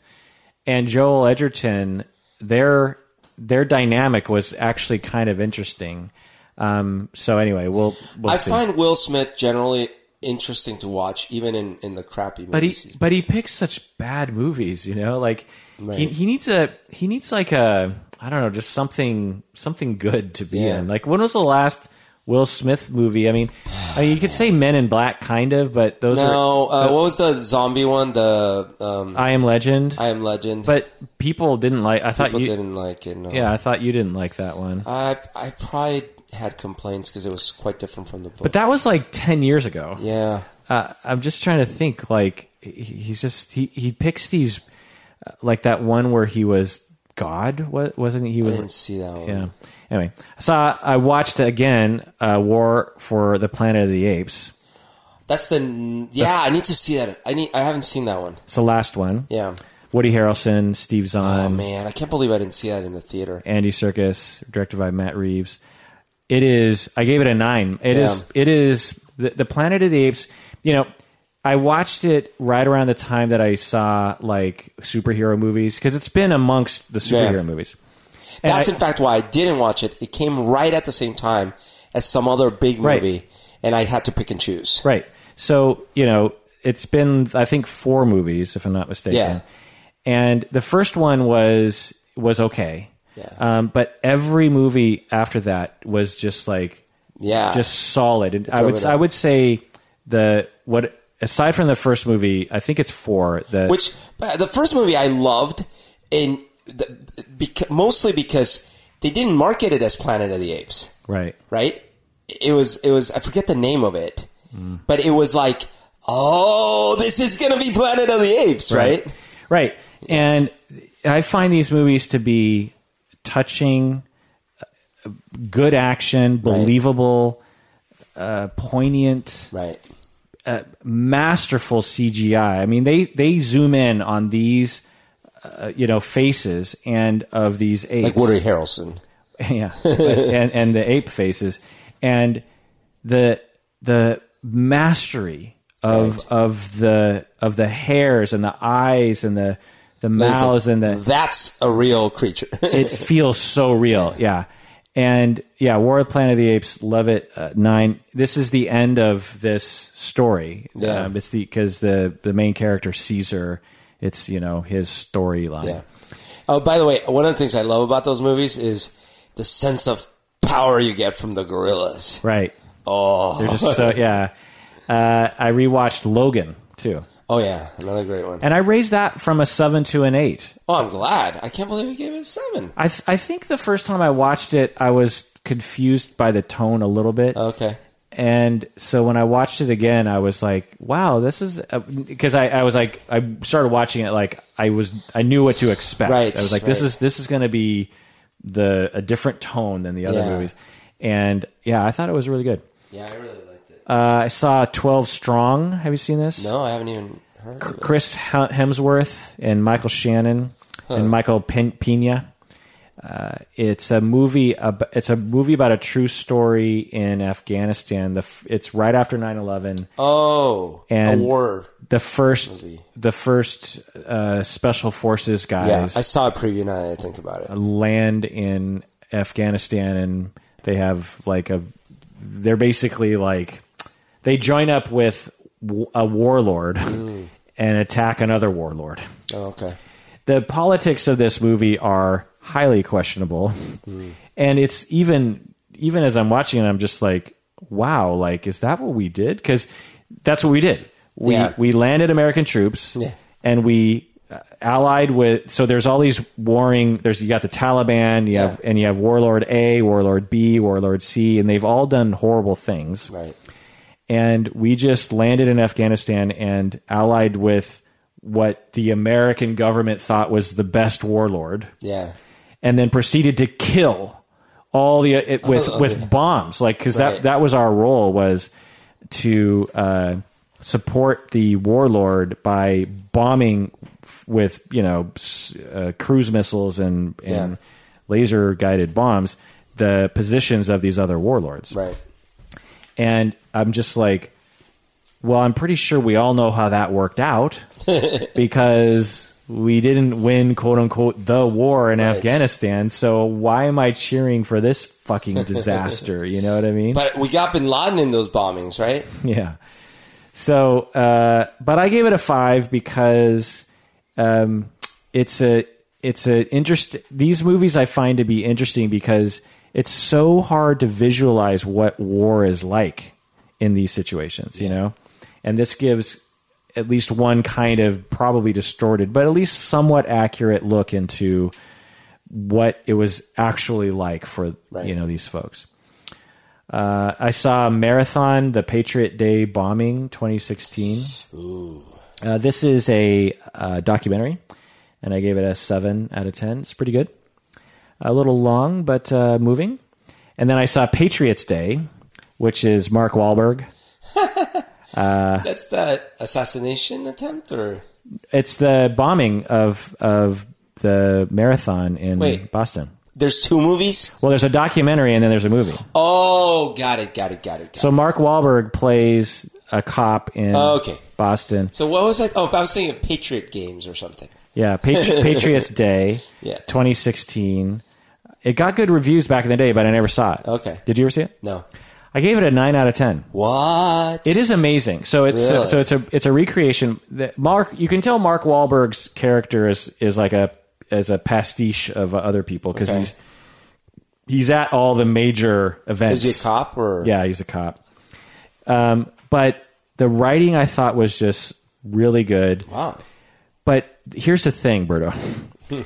and Joel Edgerton, their their dynamic was actually kind of interesting. Um, so anyway, we'll, we'll I see. find Will Smith generally interesting to watch, even in, in the crappy movies. but he but he picks such bad movies, you know. Like he, he needs a he needs like a I don't know, just something something good to be Yeah. in. Like when was the last Will Smith movie. I mean, I mean, you could say Men in Black, kind of, but those No, are uh, what was the zombie one? The um, I Am Legend. I Am Legend. but people didn't like. I thought people you. didn't like it. No. Yeah, I thought you didn't like that one. I I probably had complaints because it was quite different from the book. But that was like ten years ago. yeah, uh, I'm just trying to think. Like he's just he he picks these uh, like that one where he was God. What wasn't he? He I was didn't see that one. yeah. Anyway, I saw I watched again uh, War for the Planet of the Apes. That's the yeah. I need to see that. I need. I haven't seen that one. It's the last one. Yeah. Woody Harrelson, Steve Zahn. Oh man, I can't believe I didn't see that in the theater. Andy Serkis, directed by Matt Reeves. It is. I gave it a nine. It is. Yeah. It is the, the Planet of the Apes. You know, I watched it right around the time that I saw like superhero movies because it's been amongst the superhero Yeah. movies. And That's I- in fact why I didn't watch it. It came right at the same time as some other big Right. movie, and I had to pick and choose. Right. So, you know, it's been I think four movies if I'm not mistaken. Yeah. And the first one was was okay. Yeah. Um, but every movie after that was just like Yeah, just solid. And I would I would say the what aside from the first movie, I think it's four. The Which the first movie I loved, and the, beca- mostly because they didn't market it as Planet of the Apes, right. right? It was it was I forget the name of it, but it was like, oh, this is gonna be Planet of the Apes, right? Right. And I find these movies to be touching, uh, good action, believable, uh, poignant, Right. uh, masterful CGI. I mean, they they zoom in on these, uh, you know, faces and of these apes, Like Woody Harrelson. yeah, and and the ape faces, and the the mastery of Right. of the of the hairs and the eyes and the the mouths and the That's a real creature. it feels so real. Yeah. And yeah, War of the Planet of the Apes, love it. Uh, nine. This is the end of this story. Yeah. Um, it's the because the the main character Caesar. It's you know his storyline. yeah. Oh, by the way, one of the things I love about those movies is the sense of power you get from the gorillas. Right. Oh, They're just so yeah. Uh, I rewatched Logan too, oh yeah, another great one. and I raised that from a seven to an eight. Oh, I'm glad. I can't believe we gave it a seven. I th- I think the first time I watched it, I was confused by the tone a little bit. Okay. And so when I watched it again, I was like, "Wow, this is," because I, I was like, I started watching it like I was, I knew what to expect. Right, I was like, "This right. is this is going to be the a different tone than the other Yeah. movies," and yeah, I thought it was really good. Yeah, I really liked it. Uh, I saw Twelve Strong. Have you seen this? No, I haven't even heard of it. Chris Hemsworth and Michael Shannon and Michael Pen- Pena. Uh, it's a movie. Ab- it's a movie about a true story in Afghanistan. The f- it's right after 9-11. Oh, And- a war. The first, Movie. the first uh, special forces guys. Yeah, I saw a preview now that I think about it. land in Afghanistan, and they have like a. They're basically like they join up with a warlord Mm. and attack another warlord. Oh, okay. the politics of this movie are highly questionable and it's even even as i'm watching it i'm just like wow like is that what we did because that's what we did we Yeah. we landed american troops Yeah. and we uh, allied with so there's all these warring there's you got the taliban you have Yeah. and you have warlord a warlord b warlord c and they've all done horrible things Right. and we just landed in Afghanistan and allied with what the American government thought was the best warlord, Yeah. And then proceeded to kill all the it, with Oh, with yeah. bombs, like because Right. that that was our role was to uh, support the warlord by bombing with you know uh, cruise missiles and and Yeah. laser guided bombs the positions of these other warlords. Right. And I'm just like, well, I'm pretty sure we all know how that worked out because we didn't win, quote unquote, the war in Right. Afghanistan. So why am I cheering for this fucking disaster? you know what I mean? But we got Bin Laden in those bombings, right? Yeah. So, uh, but I gave it a five because um, it's a it's a interest. These movies I find to be interesting because it's so hard to visualize what war is like in these situations, you know? And this gives at least one kind of probably distorted, but at least somewhat accurate look into what it was actually like for Right. you know these folks. Uh, I saw Marathon, the Patriot Day bombing, 2016. Uh, this is a uh, documentary, and I gave it a seven out of ten. It's pretty good. A little long, but uh, moving. And then I saw Patriots Day, which is Mark Wahlberg. Uh, That's that assassination attempt, or It's the bombing of of the marathon in Wait. Boston. there's two movies. Well, there's a documentary and then there's a movie. Oh, got it, got it, got it. Got So Mark Wahlberg plays a cop in Oh, okay. Boston. So what was that? Oh, I was thinking of Patriot games or something. Yeah, Patri- Patriots Day, Yeah. 2016. It got good reviews back in the day, but I never saw it. Okay. Did you ever see it? No. I gave it a nine out of ten. What? It is amazing. So it's Really? so it's a it's a recreation. That Mark, you can tell Mark Wahlberg's character is is like a as a pastiche of other people because Okay. he's he's at all the major events. Is he a cop or? Yeah, he's a cop. Um, but the writing I thought was just really good. Wow. But here's the thing, Berto.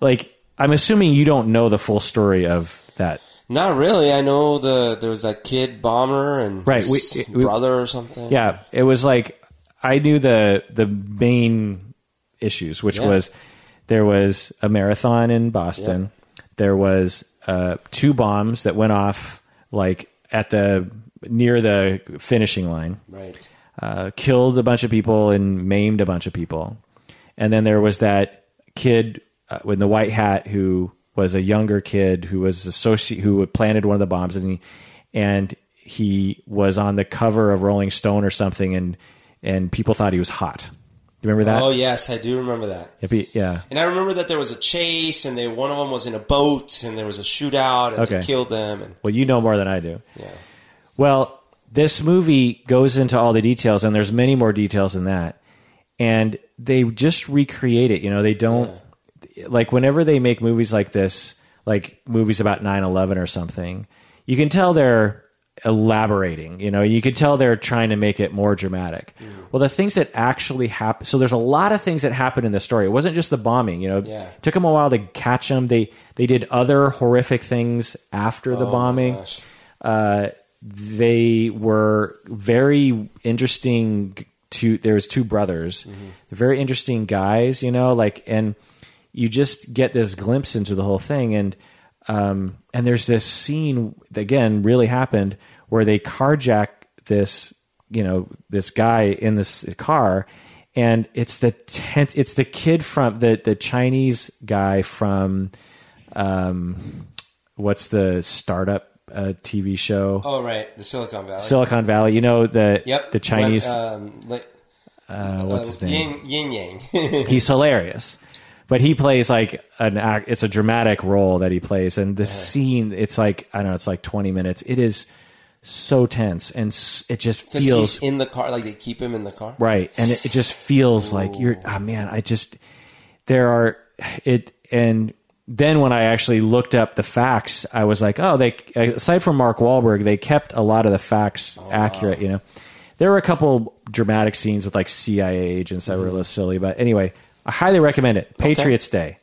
like, I'm assuming you don't know the full story of that. Not really. I know the there was that kid bomber and Right, his we- we- brother or something. Yeah, it was like I knew the the main issues, which Yeah. was there was a marathon in Boston. There was uh, two bombs that went off like at the near the finishing line. Right. uh, killed a bunch of people and maimed a bunch of people. And then there was that kid uh, with the white hat who was a younger kid who was associate who had planted one of the bombs and he, and he was on the cover of Rolling Stone or something and and people thought he was hot. Do you remember that? Oh yes, I do remember that. Be- yeah. And I remember that there was a chase, and they one of them was in a boat, and there was a shootout, and Okay. they killed them. And Well, you know more than I do. yeah, Well, this movie goes into all the details, and there's many more details than that. And they just recreate it. You know, they don't like whenever they make movies like this, like movies about 9/11 or something. You can tell they're elaborating. You know, you can tell they're trying to make it more dramatic. Well, the things that actually happen. So there's a lot of things that happened in the story. It wasn't just the bombing. You know, Yeah. it took them a while to catch them. They they did other horrific things after the Oh, bombing uh, they were very interesting two there was two brothers very interesting guys you know like and you just get this glimpse into the whole thing and um and there's this scene that again really happened where they carjack this you know this guy in this car and it's the tenth it's the kid from the the chinese guy from um what's the startup uh, TV show Oh right, the Silicon Valley. Silicon Valley. You know the yep, the Chinese. Um, like, uh, what's his name? Yin, yin Yang. He's hilarious, but he plays like an act. It's a dramatic role that he plays, and the scene. It's like I don't know. It's like twenty minutes. It is so tense, and it just feels he's in the car, like they keep him in the car. right and it, it just feels like you're oh man i just there are it and then when i actually looked up the facts i was like oh they aside from mark Wahlberg, they kept a lot of the facts oh, accurate you know there were a couple dramatic scenes with like cia agents that were a mm-hmm. little silly but anyway i highly recommend it patriots day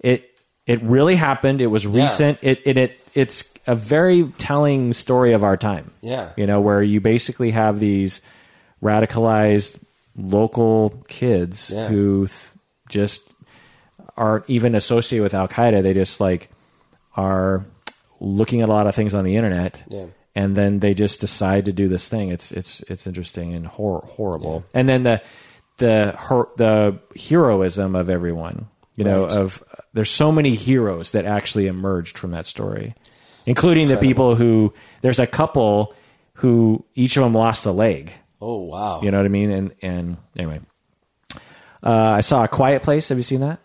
it it really happened it was recent it, it it it's a very telling story of our time Yeah. you know where you basically have these radicalized local kids Yeah. who th- just aren't even associated with Al Qaeda. They just like are looking at a lot of things on the internet, Yeah. and then they just decide to do this thing. It's it's it's interesting and hor- horrible. And then the the her- the heroism of everyone. You know, Right. of there's so many heroes that actually emerged from that story, including the people who there's a couple who each of them lost a leg. Oh wow. You know what I mean? And and anyway, uh, I saw a Quiet Place. Have you seen that?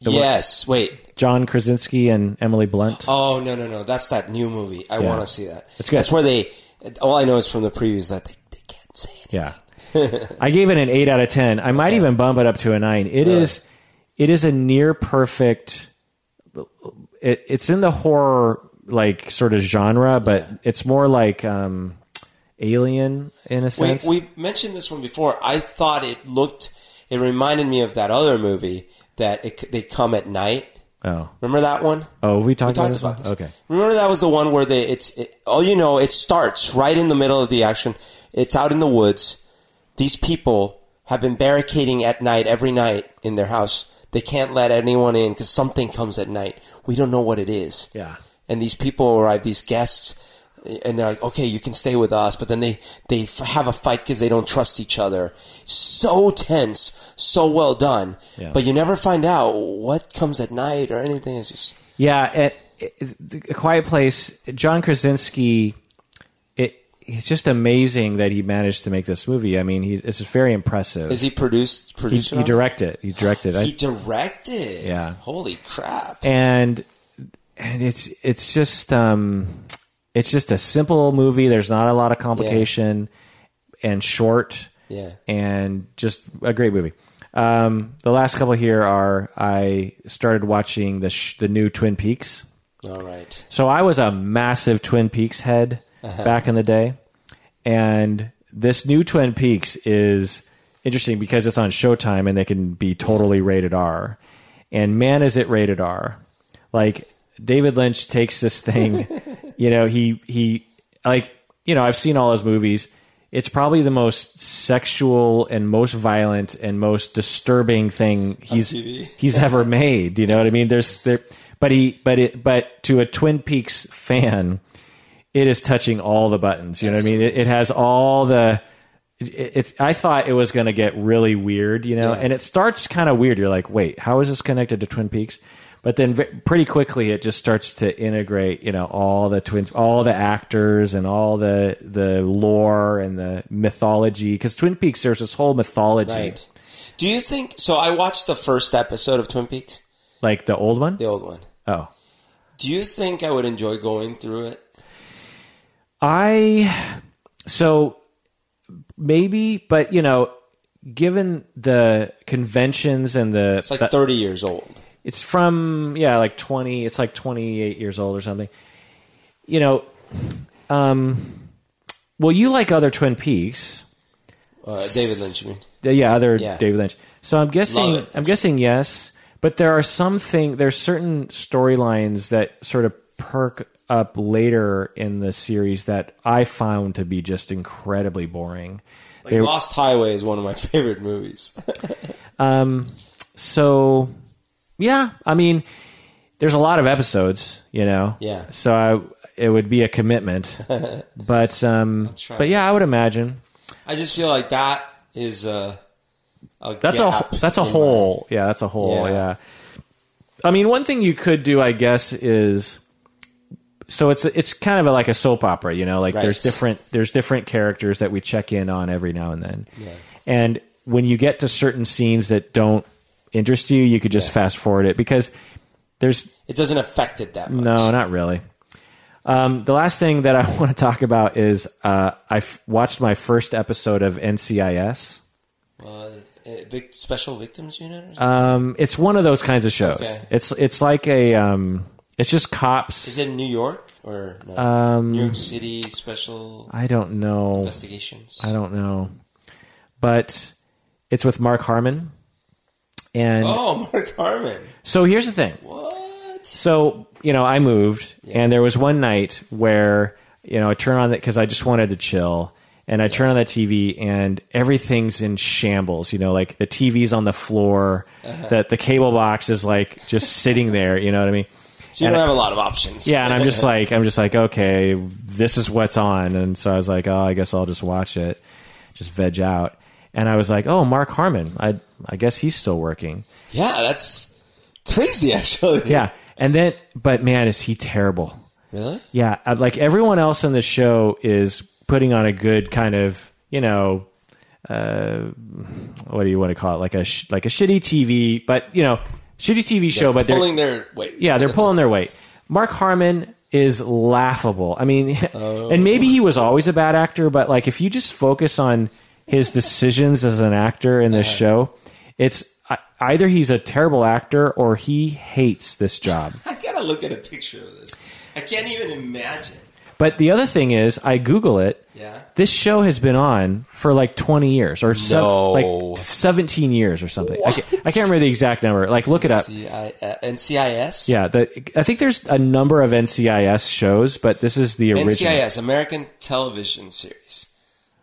yes. Wait. John Krasinski and Emily Blunt. Oh no no no! That's that new movie. I Yeah. want to see that. That's where they. All I know is from the previews that they, they can't say anything. Yeah, I gave it an eight out of ten. I might even bump it up to a nine. It is, Really? it is a near perfect. It, it's in the horror like sort of genre, but it's more like um, Alien in a We, sense. we mentioned this one before. I thought it looked, it reminded me of that other movie that it, they come at night. oh, Remember that one? oh, we talked, We about, talked this about this. Okay. Remember that was the one where they it's it, all you know. It starts right in the middle of the action. It's out in the woods. These people have been barricading at night every night in their house. They can't let anyone in because something comes at night. We don't know what it is. Yeah. And these people arrive, these guests, and they're like, "Okay, you can stay with us," but then they they f- have a fight because they don't trust each other. So tense, so well done, Yeah. but you never find out what comes at night or anything. It's just Yeah, it, it, A Quiet Place. John Krasinski. It it's just amazing that he managed to make this movie. I mean, he's it's very impressive. is he produced? he, Produced? he directed. He directed. He directed. Yeah. Holy crap! and and it's it's just um it's just a simple movie there's not a lot of complication and short Yeah. and just a great movie um the last couple here are i started watching the sh- the new twin peaks All right. so I was a massive Twin Peaks head back in the day, and this new Twin Peaks is interesting because it's on Showtime and they can be totally rated R. And man, is it rated R! Like David Lynch takes this thing, you know, he he like you know I've seen all his movies. It's probably the most sexual and most violent and most disturbing thing he's he's ever made. You know what I mean? There's there, but he, but it, but to a Twin Peaks fan, it is touching all the buttons. You know what I mean? It, it has all the. It, it's. I thought it was going to get really weird, you know, Yeah. and it starts kind of weird. You're like, wait, how is this connected to Twin Peaks? But then, ve- pretty quickly, it just starts to integrate, you know, all the twin, all the actors, and all the the lore and the mythology. Because Twin Peaks, there's this whole mythology, Right. Do you think so? I watched the first episode of Twin Peaks, like the old one. the old one. Oh, Do you think I would enjoy going through it? I so maybe, but you know, given the conventions and the It's like the- thirty years old. it's from yeah, like twenty. It's like twenty eight years old or something. You know, um, well, you like other Twin Peaks, Uh, David Lynch, you mean? Uh, yeah, other Yeah. David Lynch. So I'm guessing, it, I'm guessing yes, but there are some thing, there's certain storylines that sort of perk up later in the series that I found to be just incredibly boring. Like Lost Highway is one of my favorite movies. um, So, yeah, I mean, there's a lot of episodes, you know. Yeah. So I, it would be a commitment, but um, but yeah, I would imagine I just feel like that is a, a that's a that's a in my- hole. Yeah, that's a hole. Yeah. Yeah. I mean, one thing you could do, I guess, is so it's it's kind of like a soap opera, you know. Like there's different there's different characters that we check in on every now and then, Yeah. and when you get to certain scenes that don't interest you, you could just Yeah. fast forward it because there's It doesn't affect it that much. No, not really. Um, the last thing that I want to talk about is uh, I f- watched my first episode of NCIS. Uh, eh, special victims unit. Or something? Um, it's one of those kinds of shows. Okay. It's it's like a um, it's just cops. is it in New York or no? Um, New York City special I don't know. investigations? I don't know, but it's with Mark Harmon. And Oh, Mark Harmon. so here's the thing. What? So you know, I moved, and there was one night where you know I turn on it because I just wanted to chill, and I turn on the TV, and everything's in shambles. You know, like the TV's on the floor, that the cable box is like just sitting there. You know what I mean? So you And don't I- have a lot of options. Yeah, and I'm just like, I'm just like, okay, this is what's on, and so I was like, oh, I guess I'll just watch it, just veg out, and I was like, oh, Mark Harmon, I I guess he's still working. yeah, that's crazy. Actually, Yeah, and then, but man, is he terrible? Really? Yeah, like everyone else in the show is putting on a good kind of, you know, uh, what do you want to call it? Like a sh- like a shitty TV, but you know, shitty TV show. but they're Pulling their weight. yeah, they're pulling their weight. Mark Harmon is laughable. I mean, Oh. and maybe he was always a bad actor, but like if you just focus on his decisions as an actor in Uh-huh. this show, it's either he's a terrible actor or he hates this job. I gotta look at a picture of this. I can't even imagine. But the other thing is, I Google it. Yeah. This show has been on for like 20 years or sev- No. like 17 years or something. I can't, I can't remember the exact number. Like, look it up. Uh, NCIS? Yeah, the, I think there's a number of NCIS shows, but this is the original. NCIS, American Television Series.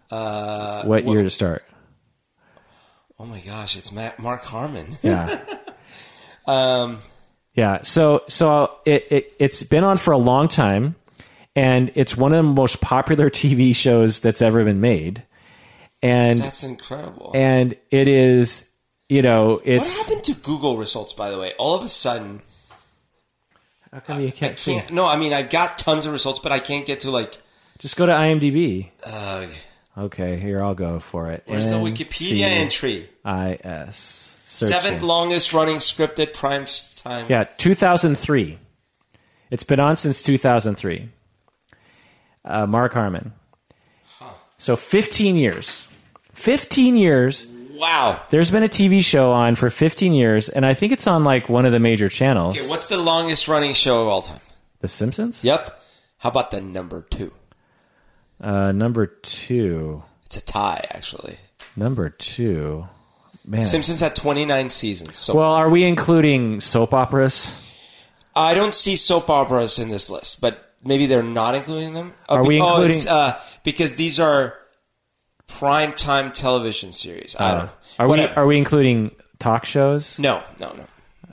Uh, What year to start? oh my gosh, it's Matt, Mark Harmon. Yeah. um, Yeah, so so it, it it's been on for a long time, and it's one of the most popular TV shows that's ever been made, and that's incredible. and it is, you know, it's what happened to Google results, by the way? All of a sudden, how come you I can't see? can't, no, I mean, I've got tons of results, but I can't get to like, Just go to IMDb. uh, Okay, here I'll go for it. where's the Wikipedia entry? I S Seventh longest running scripted prime time. Yeah, 2003. It's been on since 2003. Uh, Mark Harmon. So 15 years. 15 years. Wow. There's been a TV show on for 15 years, and I think it's on like one of the major channels. Okay, what's the longest running show of all time? The Simpsons? Yep. How about the number two? Uh, number two. It's a tie, actually. Number two. Man. Simpsons had 29 seasons. So well, are we including soap operas? I don't see soap operas in this list, but maybe they're not including them. Oh, Are be- we oh, including- it's, uh, because these are prime time television series. I don't know. Are we are we including talk shows? no, no, no.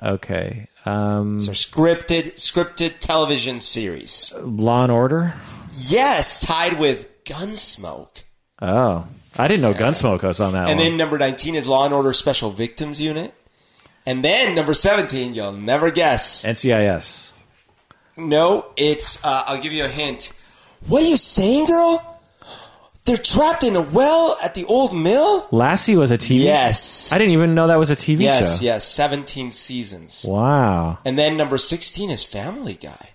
Okay. Um, So scripted, scripted television series. Law and Order? Yes, tied with Gunsmoke. Oh. I didn't know Gunsmoke was on that And one. then number 19 is Law and Order Special Victims Unit. And then number 17, you'll never guess. NCIS. No, it's, uh, I'll give you a hint. What are you saying, girl? They're trapped in a well at the old mill? Lassie was a TV Yes. I didn't even know that was a TV Yes, show. yes, 17 seasons. Wow. And then number 16 is Family Guy.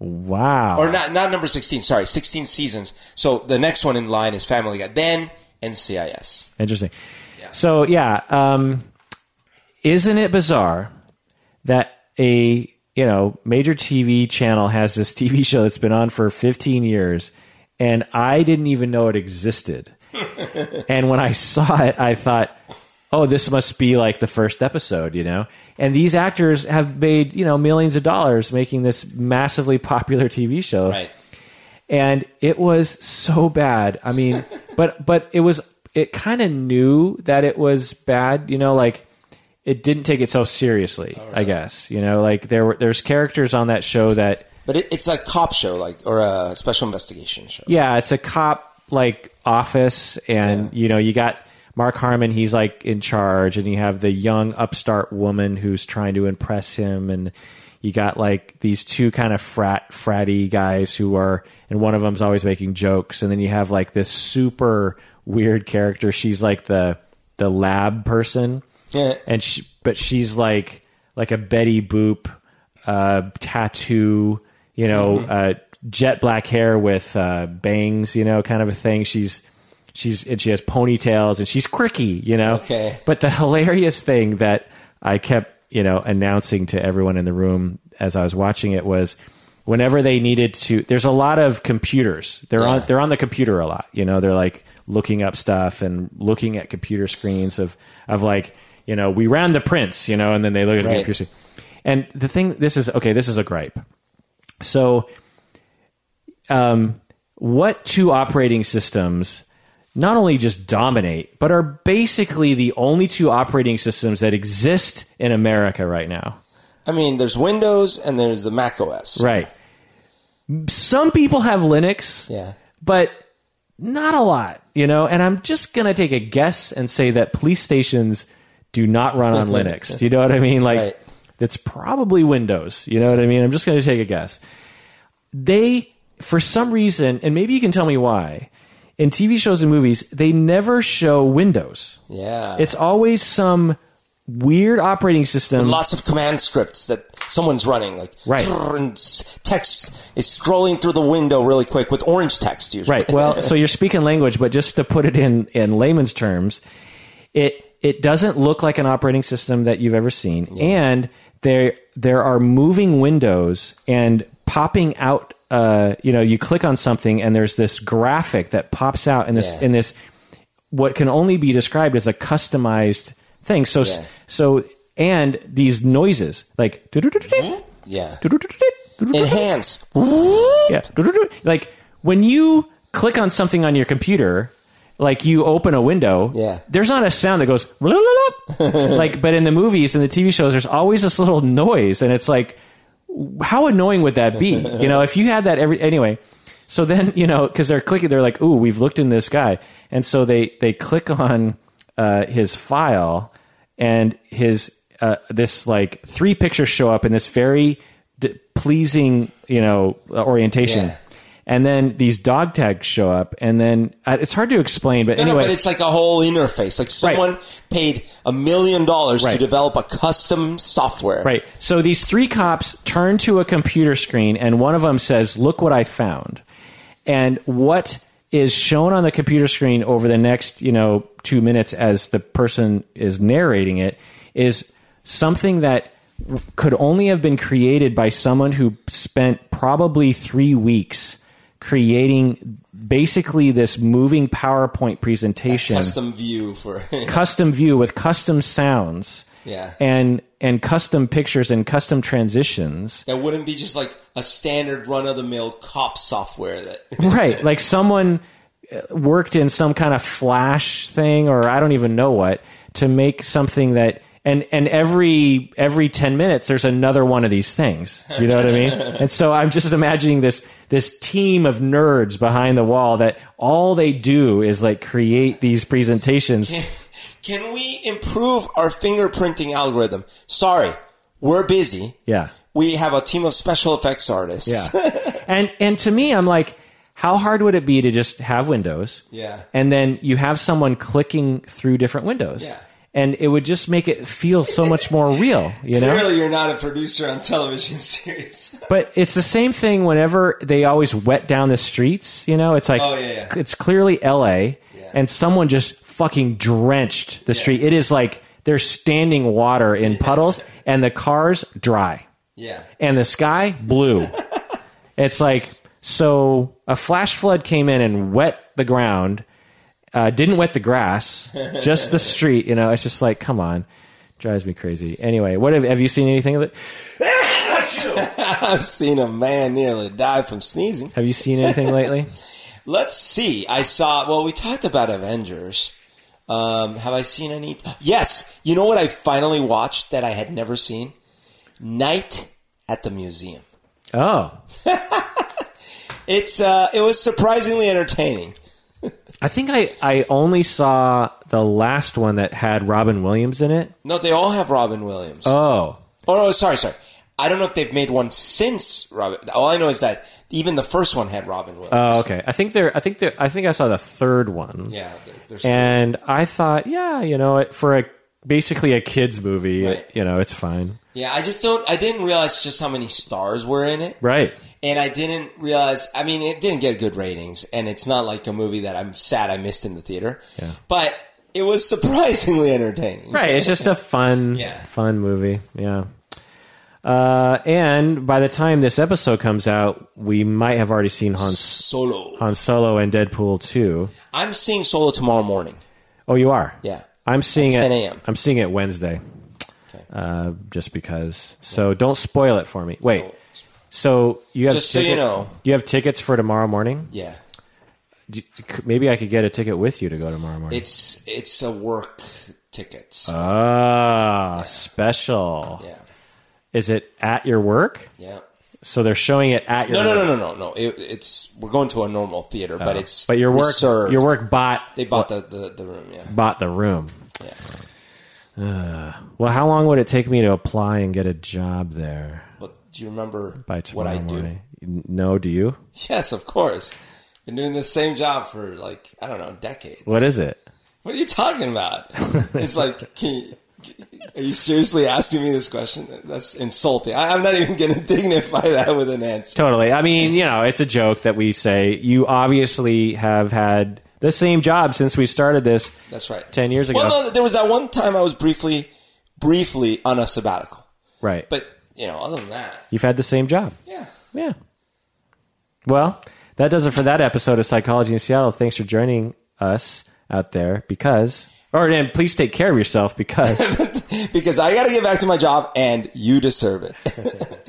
Wow. Or not, not number 16, sorry, 16 seasons. So the next one in line is Family Guy. Then NCIS. Interesting. So yeah, um, isn't it bizarre that a you know major TV channel has this TV show that's been on for 15 years, and I didn't even know it existed. and when I saw it, I thought, oh, this must be like the first episode, you know. And these actors have made you know millions of dollars making this massively popular TV show Right. and it was so bad. I mean, but but it was it kind of knew that it was bad. You know, like it didn't take itself seriously. I guess you know, like there were there's characters on that show that But it, it's a cop show, like, or a special investigation show. yeah, it's a cop like office, and you know you got. Mark Harmon, he's like in charge, and you have the young upstart woman who's trying to impress him, and you got like these two kind of frat fratty guys who are, and one of them's always making jokes, and then you have like this super weird character. She's like the the lab person, Yeah. and she, but she's like like a Betty Boop uh, tattoo, you know, uh, jet black hair with uh, bangs, you know, kind of a thing. She's she's and she has ponytails and she's quirky, you know. Okay. But the hilarious thing that I kept, you know, announcing to everyone in the room as I was watching it was whenever they needed to there's a lot of computers. They're on they're on the computer a lot. You know, they're like looking up stuff and looking at computer screens of of like, you know, we ran the prints, you know, and then they look at Right. computer. And the thing this is okay, this is a gripe. So um what two operating systems not only just dominate, but are basically the only two operating systems that exist in America right now. I mean, there's Windows and there's the Mac OS. Right. Some people have Linux, Yeah. but not a lot, you know. And I'm just going to take a guess and say that police stations do not run on Linux. Do you know what I mean? Like, Right. it's probably Windows. You know what I mean? I'm just going to take a guess. They, for some reason, and maybe you can tell me why, in TV shows and movies, they never show Windows. Yeah. It's always some weird operating system. lots of command scripts that someone's running, like Right. and text is scrolling through the window really quick with orange text usually. Right. Well, so you're speaking language, but just to put it in in layman's terms, it it doesn't look like an operating system that you've ever seen, and they there are moving windows and popping out. Uh, you know, you click on something and there's this graphic that pops out in this Yeah. in this what can only be described as a customized thing. So Yeah. so and these noises like Yeah. enhance yeah Enhance. like when you click on something on your computer like you open a window Yeah. there's not a sound that goes like but in the movies and the tv shows there's always this little noise and it's like how annoying would that be you know if you had that every anyway so then you know because they're clicking they're like ooh we've looked in this guy and so they they click on uh, his file and his uh, this like three pictures show up in this very d- pleasing you know uh, orientation Yeah. And then these dog tags show up and then uh, it's hard to explain but No, anyway no, but it's like a whole interface. Like someone paid a million dollars to develop a custom software. Right. So these three cops turn to a computer screen, and one of them says, "Look what I found." And what is shown on the computer screen over the next, you know, two minutes as the person is narrating it is something that could only have been created by someone who spent probably three weeks creating basically this moving PowerPoint presentation Custom view for. custom view with custom sounds Yeah. and and custom pictures and custom transitions that wouldn't be just like a standard run of the mill cop software that. right like someone uh, worked in some kind of flash thing or i don't even know what to make something that and and every every 10 minutes there's another one of these things you know what i mean and so i'm just imagining this this team of nerds behind the wall that all they do is like create these presentations Can we improve our fingerprinting algorithm? Sorry, we're busy. yeah We have a team of special effects artists. Yeah. and and to me, I'm like, how hard would it be to just have windows? Yeah. And then you have someone clicking through different windows. Yeah. And it would just make it feel so much more real, you know? Clearly, you're not a producer on television series. But it's the same thing whenever they always wet down the streets, you know? It's like Oh, yeah, yeah. it's clearly LA Yeah. and someone just fucking drenched the street. It is like there's standing water in puddles and the cars dry. yeah. and the sky blue. it's like so a flash flood came in and wet the ground, uh, didn't wet the grass, just the street. You know, it's just like, come on, drives me crazy. Anyway, what have, have you seen anything of it? I've seen a man nearly die from sneezing. Have you seen anything lately? Let's see. I saw. Well, we talked about Avengers. Um, have I seen any? Yes. You know what I finally watched that I had never seen? Night at the Museum. Oh, It's uh, it was surprisingly entertaining. I think I I only saw the last one that had Robin Williams in it. No, they all have Robin Williams. Oh, oh no, sorry, sorry. I don't know if they've made one since Robin. All I know is that even the first one had Robin Williams. oh, okay. I think they're. I think they're. I think I saw the third one. yeah, there- and I thought, yeah, you know, for a basically a kids movie, Right. you know, it's fine, yeah. I just don't. I didn't realize just how many stars were in it. right? And I didn't realize, I mean, it didn't get good ratings, and it's not like a movie that I'm sad I missed in the theater. Yeah. But it was surprisingly entertaining. Right. It's just a fun, Yeah. fun movie. Yeah. Uh, and by the time this episode comes out, we might have already seen Han, Solo. Han Solo and Deadpool 2. I'm seeing Solo tomorrow morning. Oh, you are? Yeah. I'm seeing it. 10 a.m.. I'm seeing it Wednesday. Okay. Uh, just because. So don't spoil it for me. Wait. So you have Just so you know. you have tickets for tomorrow morning. Yeah. Do- Maybe I could get a ticket with you to go tomorrow morning. It's it's a work ticket. Ah, special. yeah. Is it at your work? Yeah. So they're showing it at your No, no, no, no, no, no. It, it's we're going to a normal theater, but it's Oh. But your work, reserved. your work bought They bought the, the, the room. Yeah. bought the room. Yeah. Well, how long would it take me to apply and get a job there do you remember by what I do? No, do you? Yes, of course. Been doing the same job for like I don't know decades. What is it? What are you talking about? it's like, can you, are you seriously asking me this question? That's insulting. I, I'm not even going to dignify that with an answer. Totally. I mean, you know, it's a joke that we say you obviously have had the same job since we started this. That's right. 10 years ago. Well, no, there was that one time I was briefly, briefly on a sabbatical. Right. But you know, other than that, You've had the same job. yeah. Yeah. Well, that does it for that episode of Psychology in Seattle. Thanks for joining us out there because, or and please take care of yourself because because I got to get back to my job and you deserve it.